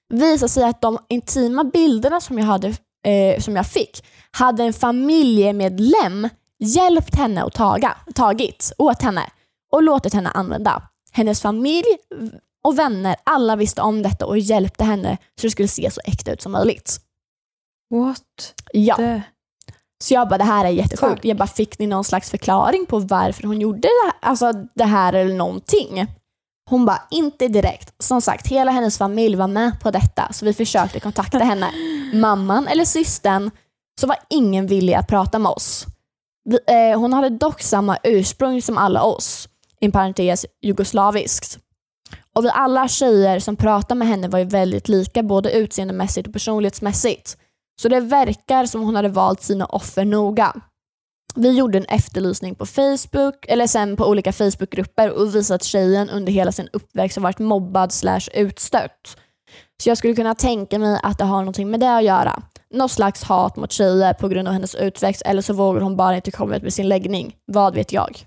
Visade sig att de intima bilderna som jag, hade, eh, som jag fick hade en familjemedlem hjälpt henne och taga, tagit åt henne och låtit henne använda. Hennes familj och vänner, alla visste om detta och hjälpte henne så det skulle se så äkta ut som möjligt. What Ja, the... så jag bara det här är jättesjukt. Jag bara fick ni någon slags förklaring på varför hon gjorde det här, alltså det här eller någonting? Hon bara inte direkt. Som sagt, hela hennes familj var med på detta så vi försökte kontakta henne. [LAUGHS] Mamman eller systern så var ingen villig att prata med oss. Vi, eh, hon hade dock samma ursprung som alla oss, i parentes jugoslaviskt. Och vi alla tjejer som pratade med henne var ju väldigt lika både utseendemässigt och personlighetsmässigt. Så det verkar som hon hade valt sina offer noga. Vi gjorde en efterlysning på Facebook, eller sen på olika Facebookgrupper och visade att tjejen under hela sin uppväxt har varit mobbad slash utstött. Så jag skulle kunna tänka mig att det har någonting med det att göra. Något slags hat mot tjejer på grund av hennes utväxt eller så vågar hon bara inte komma ut med sin läggning. Vad vet jag?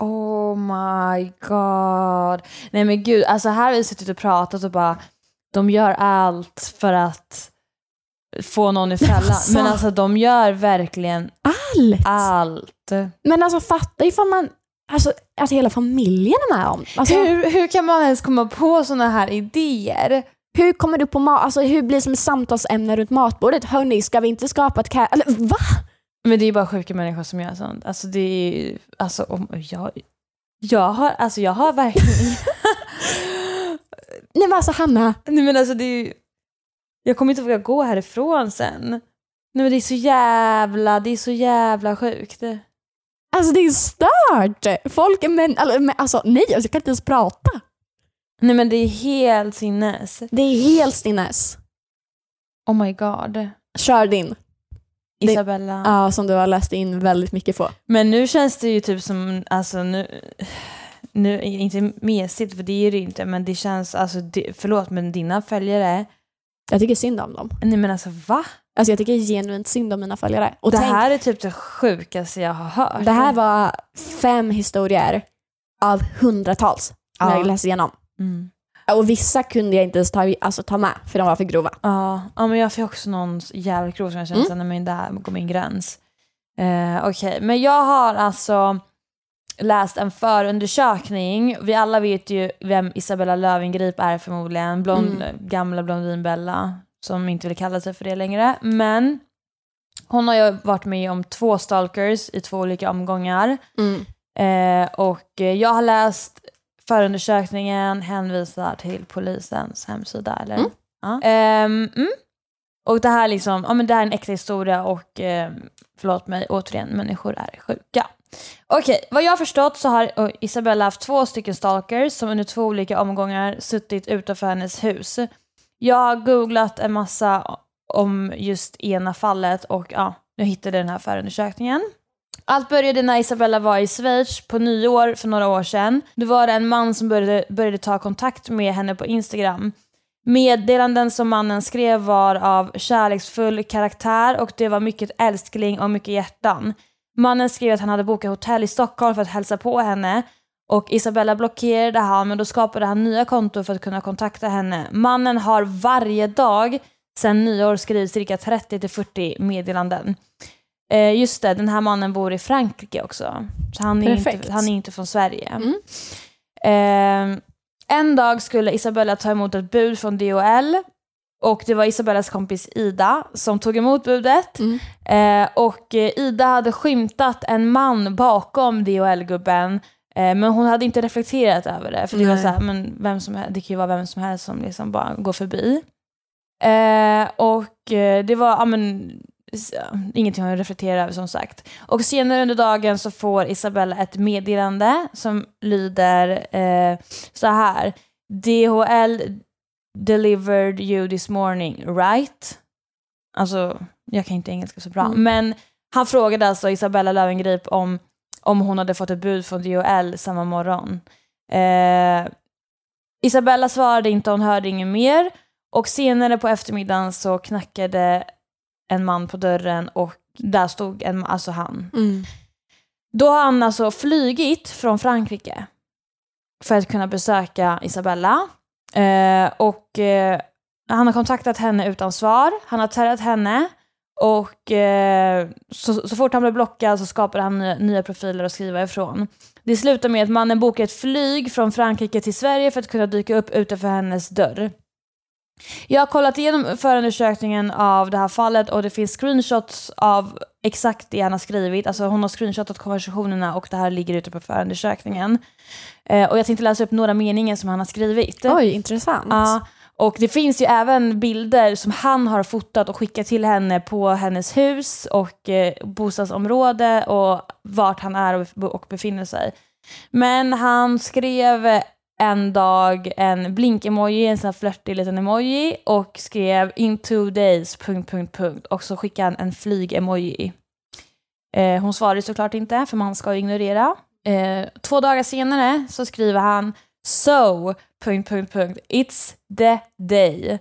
Oh my god. Nej men gud, alltså här har vi suttit och pratat och bara, de gör allt för att få någon i fällan. Alltså. Men alltså de gör verkligen Allt! allt. Men alltså fatta ifall man, alltså att hela familjen är med om. Alltså, hur? Hur, kan man ens komma på sådana här idéer? hur kommer du på mat, alltså hur blir det som ett samtalsämne runt matbordet? Hörni, ska vi inte skapa ett ka- Eller va? Men det är bara sjuka människor som gör sånt. Alltså det är alltså om jag, jag har, alltså jag har verkligen, [LAUGHS] Nej men alltså Hanna, nej men alltså det är jag kommer inte våga gå härifrån sen. Nej men det är så jävla, det är så jävla sjukt. alltså det är stört! Folk är män, alltså, men, alltså nej, alltså, jag kan inte ens prata. Nej men det är helt sinnes. Det är helt stinnes. Oh my god. Kör din. Det- Isabella. Ja, som du har läst in väldigt mycket på. Men nu känns det ju typ som, alltså nu, nu inte mesigt för det är det inte, men det känns, alltså det, förlåt men dina följare, Jag tycker synd om dem. nej men alltså va? Alltså jag tycker genuint synd om mina följare. Och det tänk, här är typ det sjukaste jag har hört. det här var fem historier av hundratals när Ja. jag läste igenom. Mm. Och vissa kunde jag inte ens ta, alltså, ta med för de var för grova. Ja, ja, men jag fick också någon jävligt grov som jag kände mm. men där går min gräns. Eh, Okej, men jag har alltså läst en förundersökning. Vi alla vet ju vem Isabella Löwengrip är förmodligen. Blond, Gamla Blondinbella som inte vill kalla sig för det längre. Men hon har ju varit med om två stalkers i två olika omgångar. Eh, och eh, jag har läst förundersökningen, hänvisar till polisens hemsida. Eller? Mm. Ja. Ehm, mm. Och det här, liksom, ja, men det här är en äkta historia och eh, förlåt mig, återigen, människor är sjuka. Okej, vad jag har förstått så har Isabella haft två stycken stalkers som under två olika omgångar suttit utanför hennes hus. Jag har googlat en massa om just ena fallet och ja, nu hittade jag den här förundersökningen. Allt började när Isabella var i Schweiz på nyår för några år sedan. Då var det en man som började, började ta kontakt med henne på Instagram. Meddelanden som mannen skrev var av kärleksfull karaktär och det var mycket älskling och mycket hjärtan. Mannen skrev att han hade bokat hotell i Stockholm för att hälsa på henne och Isabella blockerade han men då skapade han nya konton för att kunna kontakta henne. Mannen har varje dag sedan nyår skrivit cirka 30-40 meddelanden. Eh, just det, den här mannen bor i Frankrike också. Så han är, Perfekt. inte, han är inte från Sverige. Mm. Eh, en dag skulle Isabella ta emot ett bud från DHL och det var Isabellas kompis Ida som tog emot budet. Mm. Eh, och eh, Ida hade skymtat en man bakom DHL-gubben eh, men hon hade inte reflekterat över det. För det var Nej. så här, men vem som helst, det kan ju vara vem som helst som liksom bara går förbi. Eh, och eh, det var, ja men, ingenting att reflektera över som sagt. Och senare under dagen så får Isabella ett meddelande som lyder eh, så här. DHL delivered you this morning, right? Alltså, jag kan inte engelska så bra. Mm. Men han frågade alltså Isabella Löwengrip om, om hon hade fått ett bud från DHL samma morgon. Eh, Isabella svarade inte, hon hörde inget mer. Och senare på eftermiddagen så knackade en man på dörren och där stod en, alltså han. Mm. Då har han alltså flygit från Frankrike för att kunna besöka Isabella. Eh, och eh, han har kontaktat henne utan svar, han har terrat henne och eh, så, så fort han blev blockad så skapade han nya, nya profiler att skriva ifrån. Det slutar med att mannen bokar ett flyg från Frankrike till Sverige för att kunna dyka upp utanför hennes dörr. Jag har kollat igenom förundersökningen av det här fallet och det finns screenshots av exakt det han har skrivit. Alltså hon har screenshotat konversationerna och det här ligger ute på förundersökningen. Eh, och jag tänkte läsa upp några meningar som han har skrivit. Oj, intressant. Ja, och det finns ju även bilder som han har fotat och skickat till henne på hennes hus och eh, bostadsområde och vart han är och, befinner sig. Men han skrev en dag en blink-emoji, en sån här flörtig liten emoji och skrev in two days... Punkt, punkt, punkt, och så skickade han en flyg-emoji. Eh, hon svarade såklart inte, för man ska ju ignorera. Eh, två dagar senare så skriver han So... Punkt, punkt, punkt. It's the day.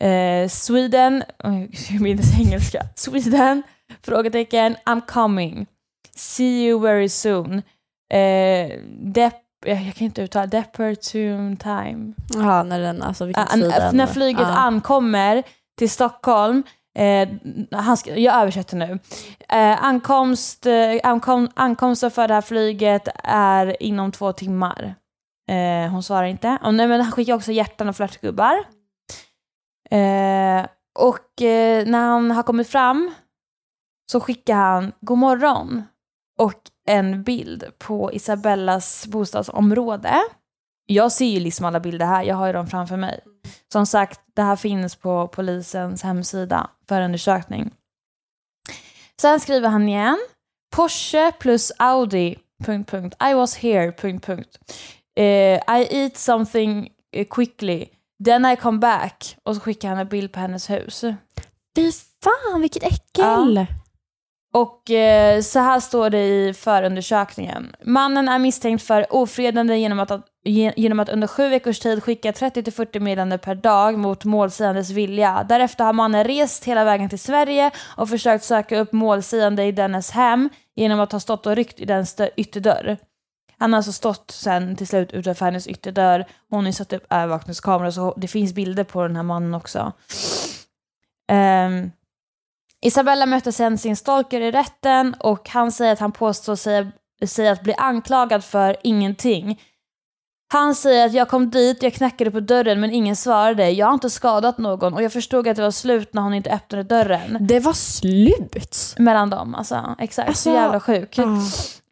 Eh, Sweden... Jag minns engelska. Sweden? Frågetecken. I'm coming. See you very soon. eh, depp jag jag kan inte uttala Depertum time. Ja, när den, alltså vilken tid när flyget ja. ankommer till Stockholm, eh, han ska, jag översätter nu. Eh, ankomst, eh, ankom, ankomsten för det här flyget är inom två timmar. Eh, hon svarar inte. Och, nej, men han skickar också hjärtan och flörtgubbar. Eh, och eh, när han har kommit fram så skickar han god morgon och en bild på Isabellas bostadsområde. Jag ser ju liksom alla bilder här, jag har ju dem framför mig. Som sagt, det här finns på polisens hemsida, förundersökning. Sen skriver han igen. Porsche plus Audi... Punkt, punkt. I was here... Punkt, punkt. Eh, I eat something quickly. Then I come back. Och så skickar han en bild på hennes hus. Fy fan, vilket äckel! Och eh, så här står det i förundersökningen. Mannen är misstänkt för ofredande genom att, genom att under sju veckors tid skicka 30-40 meddelanden per dag mot målsägandes vilja. Därefter har mannen rest hela vägen till Sverige och försökt söka upp målsägande i dennes hem genom att ha stått och ryckt i dens ytterdörr. Han har alltså stått sen till slut utanför hennes ytterdörr. Hon har ju satt upp övervakningskameror så det finns bilder på den här mannen också. Um, Isabella mötte sen sin stalker i rätten och han säger att han påstår sig, sig att bli anklagad för ingenting. Han säger att jag kom dit, jag knackade på dörren men ingen svarade. Jag har inte skadat någon och jag förstod att det var slut när hon inte öppnade dörren. Det var slut! Mellan dem alltså. Exakt, Alltså, så jävla sjuk.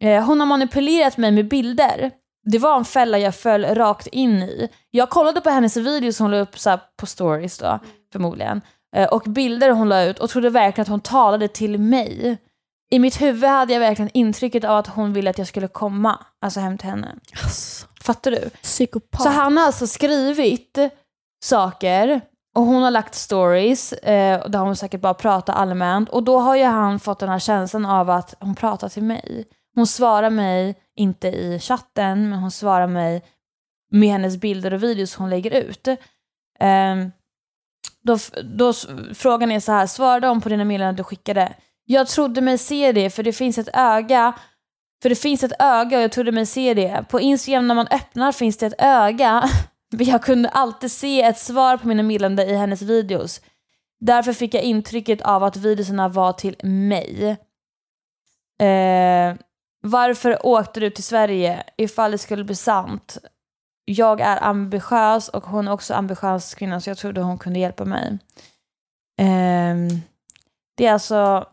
Eh, hon har manipulerat mig med bilder. Det var en fälla jag föll rakt in i. Jag kollade på hennes videos hon la upp så på stories då, förmodligen. Eh, och bilder hon la ut och trodde verkligen att hon talade till mig. I mitt huvud hade jag verkligen intrycket av att hon ville att jag skulle komma, alltså hem till henne. Alltså, Fattar du? psykopat. Så han har alltså skrivit saker och hon har lagt stories eh, där hon säkert bara pratar allmänt och då har ju han fått den här känslan av att hon pratar till mig. Hon svarar mig, inte i chatten, men hon svarar mig med hennes bilder och videos hon lägger ut. Ehm, då, då frågan är så här, svarade hon på dina meddelanden du skickade? Jag trodde mig se det för det finns ett öga för det finns ett öga och jag trodde mig se det. På Instagram när man öppnar finns det ett öga. [LAUGHS] Jag kunde alltid se ett svar på mina meddelanden i hennes videos. Därför fick jag intrycket av att videorna var till mig. Eh, varför åkte du till Sverige? Ifall det skulle bli sant. Jag är ambitiös och hon är också ambitiös kvinna så jag trodde hon kunde hjälpa mig. Ehm, det är alltså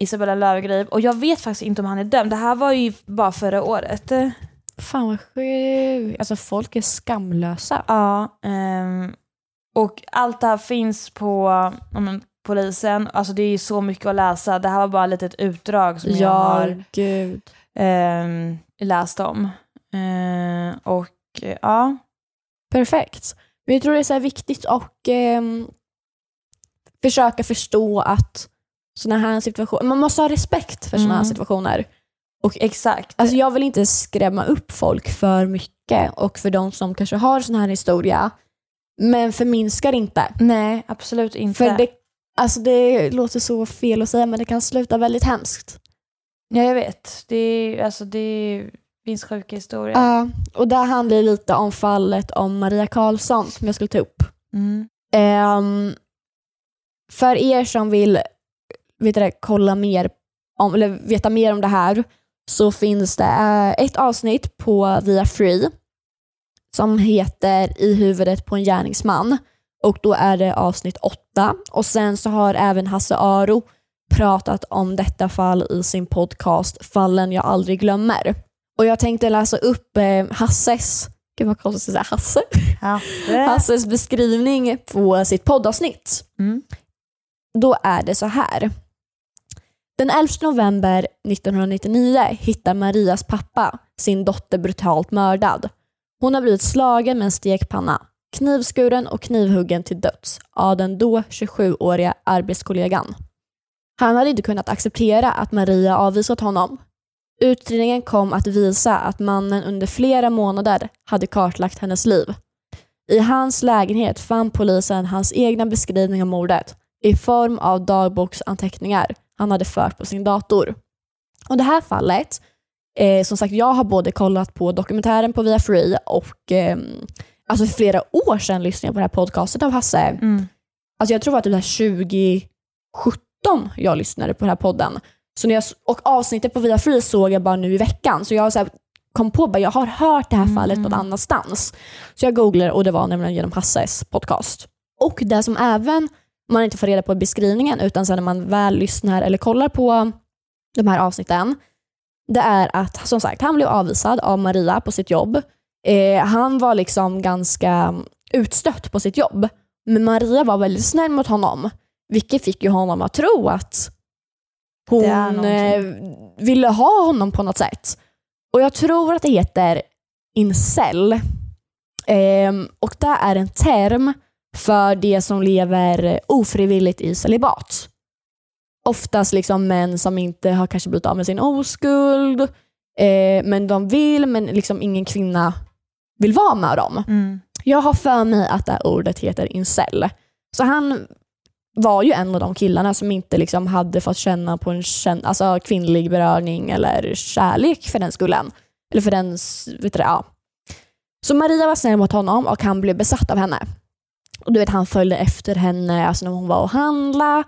Isabella Löwengrip och jag vet faktiskt inte om han är dömd. Det här var ju bara förra året. Fan vad sjukt. Alltså folk är skamlösa. Ja. ehm, och allt det här finns på men, polisen. Alltså det är ju så mycket att läsa. Det här var bara ett litet utdrag som jag Ja, har gud. ehm, läst om. Och ja. Perfekt. Men jag tror det är så viktigt att ehm, försöka förstå att sådana här situationer, man måste ha respekt för sådana här Mm. situationer. Och exakt. Alltså jag vill inte skrämma upp folk för mycket och för de som kanske har sån här historia, men förminskar inte. Nej, absolut inte. För det, alltså det låter så fel att säga, men det kan sluta väldigt hemskt. Ja, jag vet. Det, är, alltså, det finns sjuka historier. Ja, och där handlar det lite om fallet om Maria Karlsson som jag skulle ta upp. Mm. Ehm, för er som vill vet det, kolla mer om, eller veta mer om det här så finns det eh, ett avsnitt på Via Free som heter I huvudet på en gärningsman och då är det avsnitt åtta och sen så har även Hasse Aro pratat om detta fall i sin podcast Fallen jag aldrig glömmer. Och jag tänkte läsa upp eh, Hasses, gud vad konstigt att säga Hasse, Hasse. [LAUGHS] Hasses beskrivning på sitt poddavsnitt. Mm. Då är det så här. Den 11 november 1999 hittar Marias pappa sin dotter brutalt mördad. Hon har blivit slagen med en stekpanna, knivskuren och knivhuggen till döds av den då 27-åriga arbetskollegan. Han hade inte kunnat acceptera att Maria avvisat honom. Utredningen kom att visa att mannen under flera månader hade kartlagt hennes liv. I hans lägenhet fann polisen hans egna beskrivning av mordet i form av dagboksanteckningar han hade fört på sin dator. Och Det här fallet Eh, som sagt, jag har både kollat på dokumentären på Via Free och eh, alltså för flera år sedan lyssnade jag på det här podcastet av Hasse. Mm. Alltså jag tror att det var 2017 jag lyssnade på den här podden. Så när jag, och avsnittet på Via Free såg jag bara nu i veckan. Så jag så här, kom på att jag har hört det här fallet någon annanstans. Så jag googlade och det var nämligen genom Hasses podcast. Och det som även man inte får reda på i beskrivningen utan sen när man väl lyssnar eller kollar på de här avsnitten, det är att som sagt, han blev avvisad av Maria på sitt jobb. Eh, han var liksom ganska utstött på sitt jobb. Men Maria var väldigt snäll mot honom, vilket fick ju honom att tro att hon eh, ville ha honom på något sätt. Och jag tror att det heter incel. Ehm, och det är en term för det som lever ofrivilligt i celibat. Oftast liksom män som inte har kanske blivit av med sin oskuld, eh, men de vill, men liksom ingen kvinna vill vara med dem. Mm. Jag har för mig att det här ordet heter incel. Så han var ju en av de killarna som inte liksom hade fått känna på en känn, alltså kvinnlig beröring eller kärlek för den skullen. Eller för den, vet du det, ja. Så Maria var snäll mot honom och han blev besatt av henne. Och du vet, han följde efter henne alltså när hon var och handla.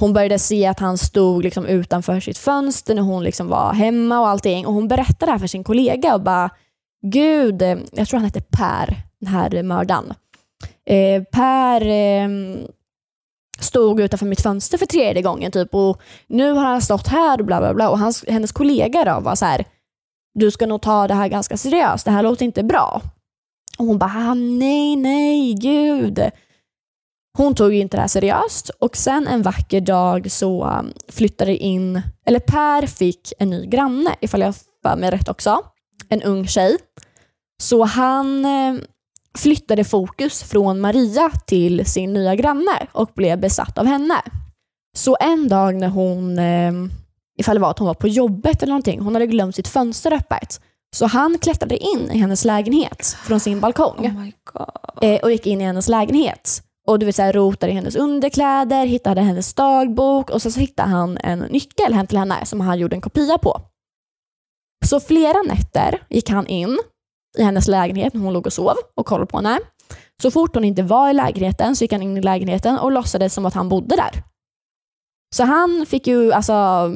Hon började se att han stod liksom utanför sitt fönster när hon liksom var hemma och allting. Och hon berättade det här för sin kollega och bara, gud, eh, jag tror han hette Per, den här mördaren. Eh, per eh, stod utanför mitt fönster för tredje gången typ och nu har han stått här och bla bla bla och hans, hennes kollega då var så här, du ska nog ta det här ganska seriöst, det här låter inte bra. Och hon bara, nej, nej, gud. Hon tog ju inte det här seriöst och sen en vacker dag så um, flyttade in, eller Per fick en ny granne, ifall jag för mig rätt också. En ung tjej. Så han eh, flyttade fokus från Maria till sin nya granne och blev besatt av henne. Så en dag när hon, eh, ifall det var att hon var på jobbet eller någonting, hon hade glömt sitt fönster öppet. Så han klättrade in i hennes lägenhet från sin balkong Oh eh, och gick in i hennes lägenhet. Och du så här, rotade i hennes underkläder, hittade hennes dagbok och så, så hittade han en nyckel hem till henne som han gjorde en kopia på. Så flera nätter gick han in i hennes lägenhet när hon låg och sov och kollade på henne. Så fort hon inte var i lägenheten så gick han in i lägenheten och låtsades som att han bodde där. Så han fick ju alltså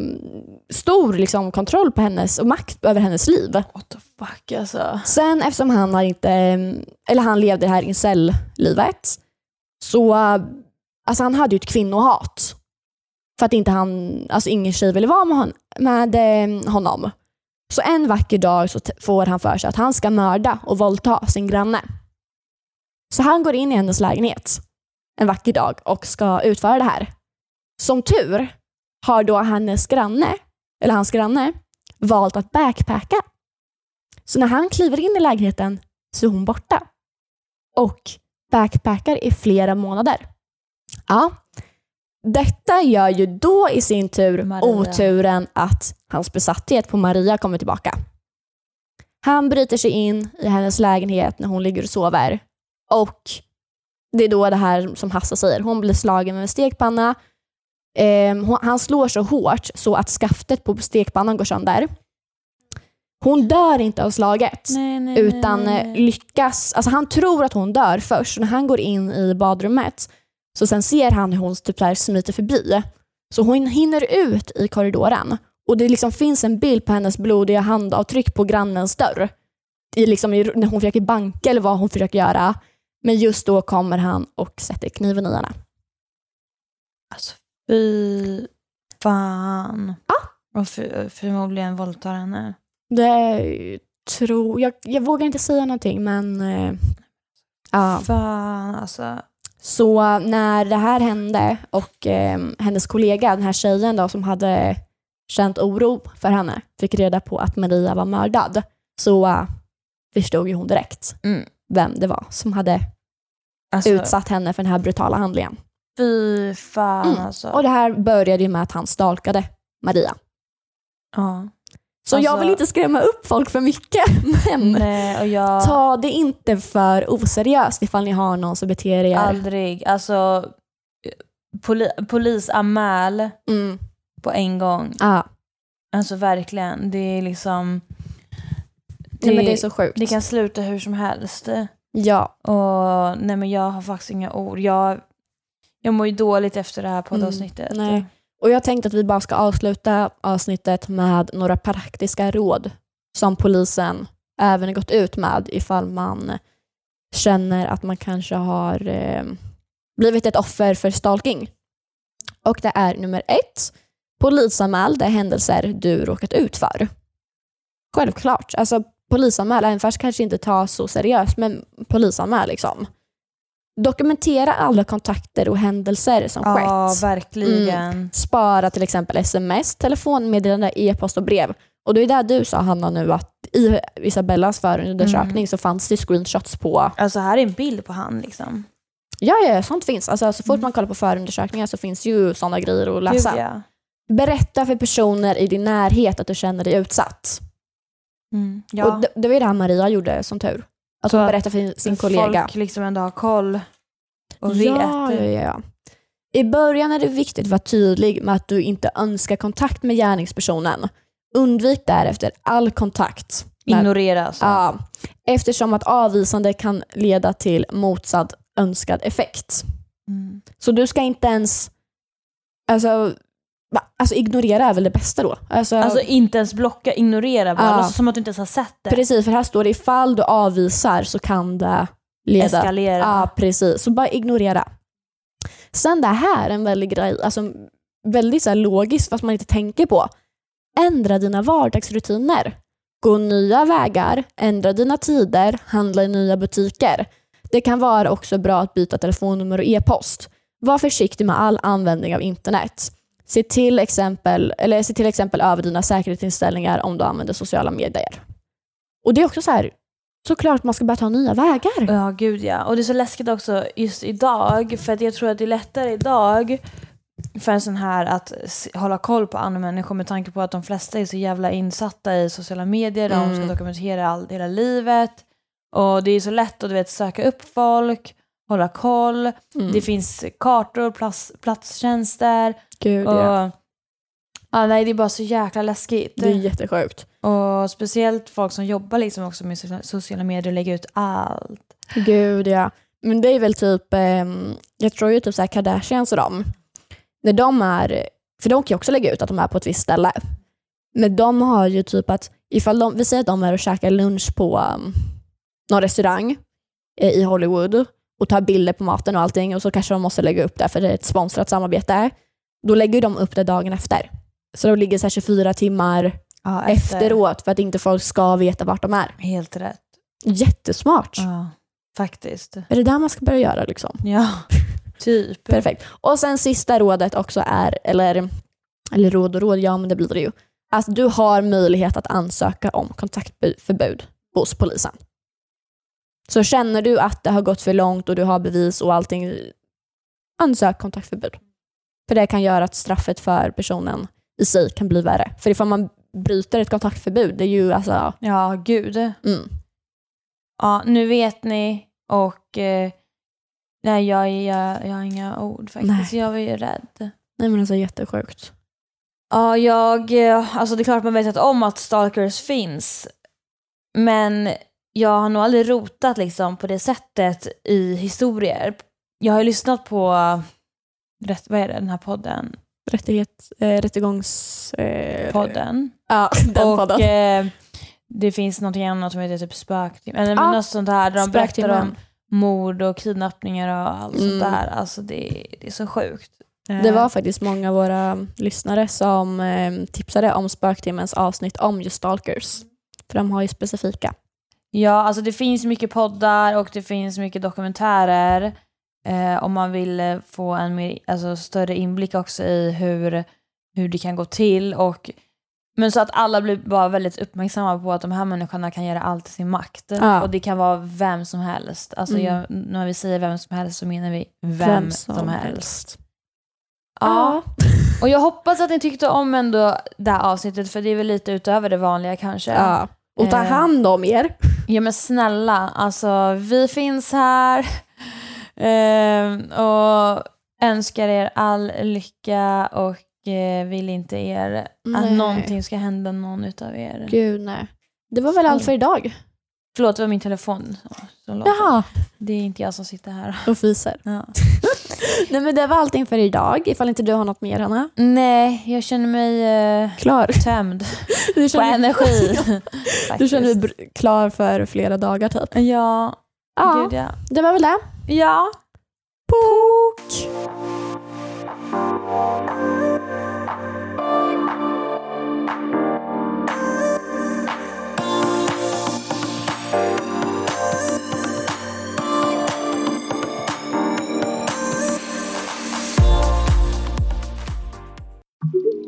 stor liksom, kontroll på hennes och makt över hennes liv. What the fuck alltså. Sen eftersom han har inte, eller han levde det här incel-livet, så alltså han hade ju ett kvinnohat. För att inte han, alltså ingen tjej ville vara med, hon, med eh, honom. Så en vacker dag så får han för sig att han ska mörda och våldta sin granne. Så han går in i hennes lägenhet en vacker dag och ska utföra det här. Som tur har då hennes granne, eller hans granne, valt att backpacka. Så när han kliver in i lägenheten så är hon borta. Och backpackar i flera månader. Ja. Detta gör ju då i sin tur Maria. oturen att hans besatthet på Maria kommer tillbaka. Han bryter sig in i hennes lägenhet när hon ligger och sover. Och det är då det här som Hassa säger, hon blir slagen med en stekpanna. Eh, hon, han slår så hårt så att skaftet på stekpannan går sönder. Hon dör inte av slaget Nej, nej, utan nej, eh, lyckas, alltså han tror att hon dör först. Så när han går in i badrummet så sen ser han hur hon typ så här smiter förbi. Så hon hinner ut i korridoren och det liksom finns en bild på hennes blodiga handavtryck på grannens dörr. I liksom, när hon försöker banka eller vad hon försöker göra. Men just då kommer han och sätter kniven i henne. Alltså fy fan. Och för, förmodligen våldtar henne. Det tror jag, jag vågar inte säga någonting men eh, ja. Fan alltså. Så när det här hände och eh, hennes kollega, den här tjejen då, som hade känt oro för henne, fick reda på att Maria var mördad, så eh, förstod ju hon direkt Mm. vem det var som hade alltså utsatt henne för den här brutala handlingen. Fy fan Mm. alltså. Och det här började ju med att han stalkade Maria. ja. Så jag Alltså- vill inte skrämma upp folk för mycket, [LAUGHS] men Nej, jag... ta det inte för oseriöst ifall ni har någon som beter er. Aldrig. Alltså, poli polisanmäl Mm. på en gång. Ja. Alltså verkligen. Det är liksom... Nej, men det är så sjukt. Det kan sluta hur som helst. Ja, Och nej men jag har faktiskt inga ord. Jag, jag mår ju dåligt efter det här poddavsnittet. Mm, nej. Och jag tänkte att vi bara ska avsluta avsnittet med några praktiska råd som polisen även har gått ut med ifall man känner att man kanske har eh, blivit ett offer för stalking. Och det är nummer ett, polisanmäl de händelser du råkat ut för. Självklart. Alltså polisanmäl, även fast kanske inte tas så seriöst, men polisanmäl liksom. Dokumentera alla kontakter och händelser som Ja, skett. verkligen. Spara till exempel sms, telefonmeddelande, e-post och brev. Och det är där du sa Hanna nu att i Isabellas förundersökning Mm. så fanns det screenshots på Alltså här är en bild på han liksom. Ja, ja, sånt finns. Alltså, så fort Mm. man kollar på förundersökningar så finns ju sådana grejer att läsa. Gud, ja. Berätta för personer i din närhet att du känner dig utsatt. Mm. Och ja. det, det var ju det här Maria gjorde som tur. Att hon att berättade för sin kollega. Folk liksom ändå har koll och Ja, vet. ja, ja. I början är det viktigt att vara tydlig med att du inte önskar kontakt med gärningspersonen. Undvik därefter all kontakt. med- Ignorera alltså. Ja, eftersom att avvisande kan leda till motsatt önskad effekt. Mm. Så du ska inte ens... Alltså? Alltså ignorera är väl det bästa då? Alltså, Alltså inte ens blocka, ignorera bara. Ja. Alltså, som att du inte ens har sett det. precis, för här står det ifall du avvisar så kan det leda... Eskalera. Ja, precis. Så bara ignorera. Sen det här är en väldig grej, alltså väldigt så här logiskt fast man inte tänker på. Ändra dina vardagsrutiner. Gå nya vägar, ändra dina tider, handla i nya butiker. Det kan vara också bra att byta telefonnummer och e-post. Var försiktig med all användning av internet. Se till exempel, eller se till exempel över dina säkerhetsinställningar om du använder sociala medier. Och det är också så här, såklart man ska börja ta nya vägar. Ja, gud ja. Och det är så läskigt också just idag, för att jag tror att det är lättare idag för en sån här att hålla koll på andra människor med tanke på att de flesta är så jävla insatta i sociala medier, de Mm. ska dokumentera all, hela livet. Och det är så lätt att du vet, söka upp folk, hålla koll. Mm. Det finns kartor, plats, platstjänster. Gud, Och, ja. ja, nej, det är bara så jäkla läskigt. Det är jättesjukt. Och speciellt folk som jobbar liksom också med so- sociala medier och lägger ut allt. Gud ja. Men det är väl typ, ehm, jag tror ju typ så här Kardashians och dem, när de är, för de kan ju också lägga ut att de är på ett visst ställe. Men de har ju typ att, ifall de, vi säger att de är och käkar lunch på um, någon restaurang eh, i Hollywood och tar bilder på maten och allting och så kanske de måste lägga upp det för det är ett sponsrat samarbete. Då lägger de upp det dagen efter. Så de ligger så här 24 timmar Ja, efteråt för att inte folk ska veta vart de är. Helt rätt. Jättesmart. Ja, faktiskt. Är det där man ska börja göra liksom? Ja, [LAUGHS] typ. Perfekt. Och sen sista rådet också är, eller, eller råd och råd, ja men det blir det ju, att du har möjlighet att ansöka om kontaktförbud hos polisen. Så känner du att det har gått för långt och du har bevis och allting, ansök kontaktförbud. För det kan göra att straffet för personen i sig kan bli värre. För ifall man bryter ett kontaktförbud, det är ju alltså, Ja, gud. mm, Ja, nu vet ni och eh, nej, jag, jag, jag har inga ord faktiskt. Nej. Jag var ju rädd. nej men alltså jättesjukt. Ja, jag, eh, alltså det är klart man vetat om att stalkers finns. Men jag har nog aldrig rotat liksom på det sättet i historier. Jag har ju lyssnat på, rätt, vad är det, den här podden? Rättighet, eh, rättegångs... Eh. Ja, [LAUGHS] den och podden. eh, det finns någonting annat som heter typ spöktim, eller Ja, något sånt här där de berättar Spöktimmen. om mord och kidnappningar och allt Mm. sånt där. Alltså det, det är så sjukt. Det Eh, var faktiskt många av våra lyssnare som eh, tipsade om Spöktimmens avsnitt om just stalkers. För de har ju specifika. Ja, alltså det finns mycket poddar och det finns mycket dokumentärer. Eh, om man vill eh, få en mer, alltså, större inblick också i hur, hur det kan gå till. Och, men så att alla blir bara väldigt uppmärksamma på att de här människorna kan göra allt i sin makt. Ja. Och det kan vara vem som helst. Alltså Mm. jag, när vi säger vem som helst så menar vi vem, som, helst. Ja. Och jag hoppas att ni tyckte om ändå det här avsnittet för det är väl lite utöver det vanliga kanske. ja. Och ta Eh. hand om er. Ja men snälla, alltså vi finns här Ehm, och önskar er all lycka och eh, vill inte er att Nej. någonting ska hända någon utav er. Gud nej. Det var väl allt för idag. Förlåt, det var min telefon som låter. Det är inte jag som sitter här. och fiser. Ja. [LAUGHS] [LAUGHS] Nej men det var allting för idag. Ifall inte du har något mer Hanna. Nej, jag känner mig eh, Klar. tömd [LAUGHS] Du på känner, energi. [LAUGHS] du känner dig klar för flera dagar typ. Ja, Ja, gud ja. det var väl det. Ja. Pok!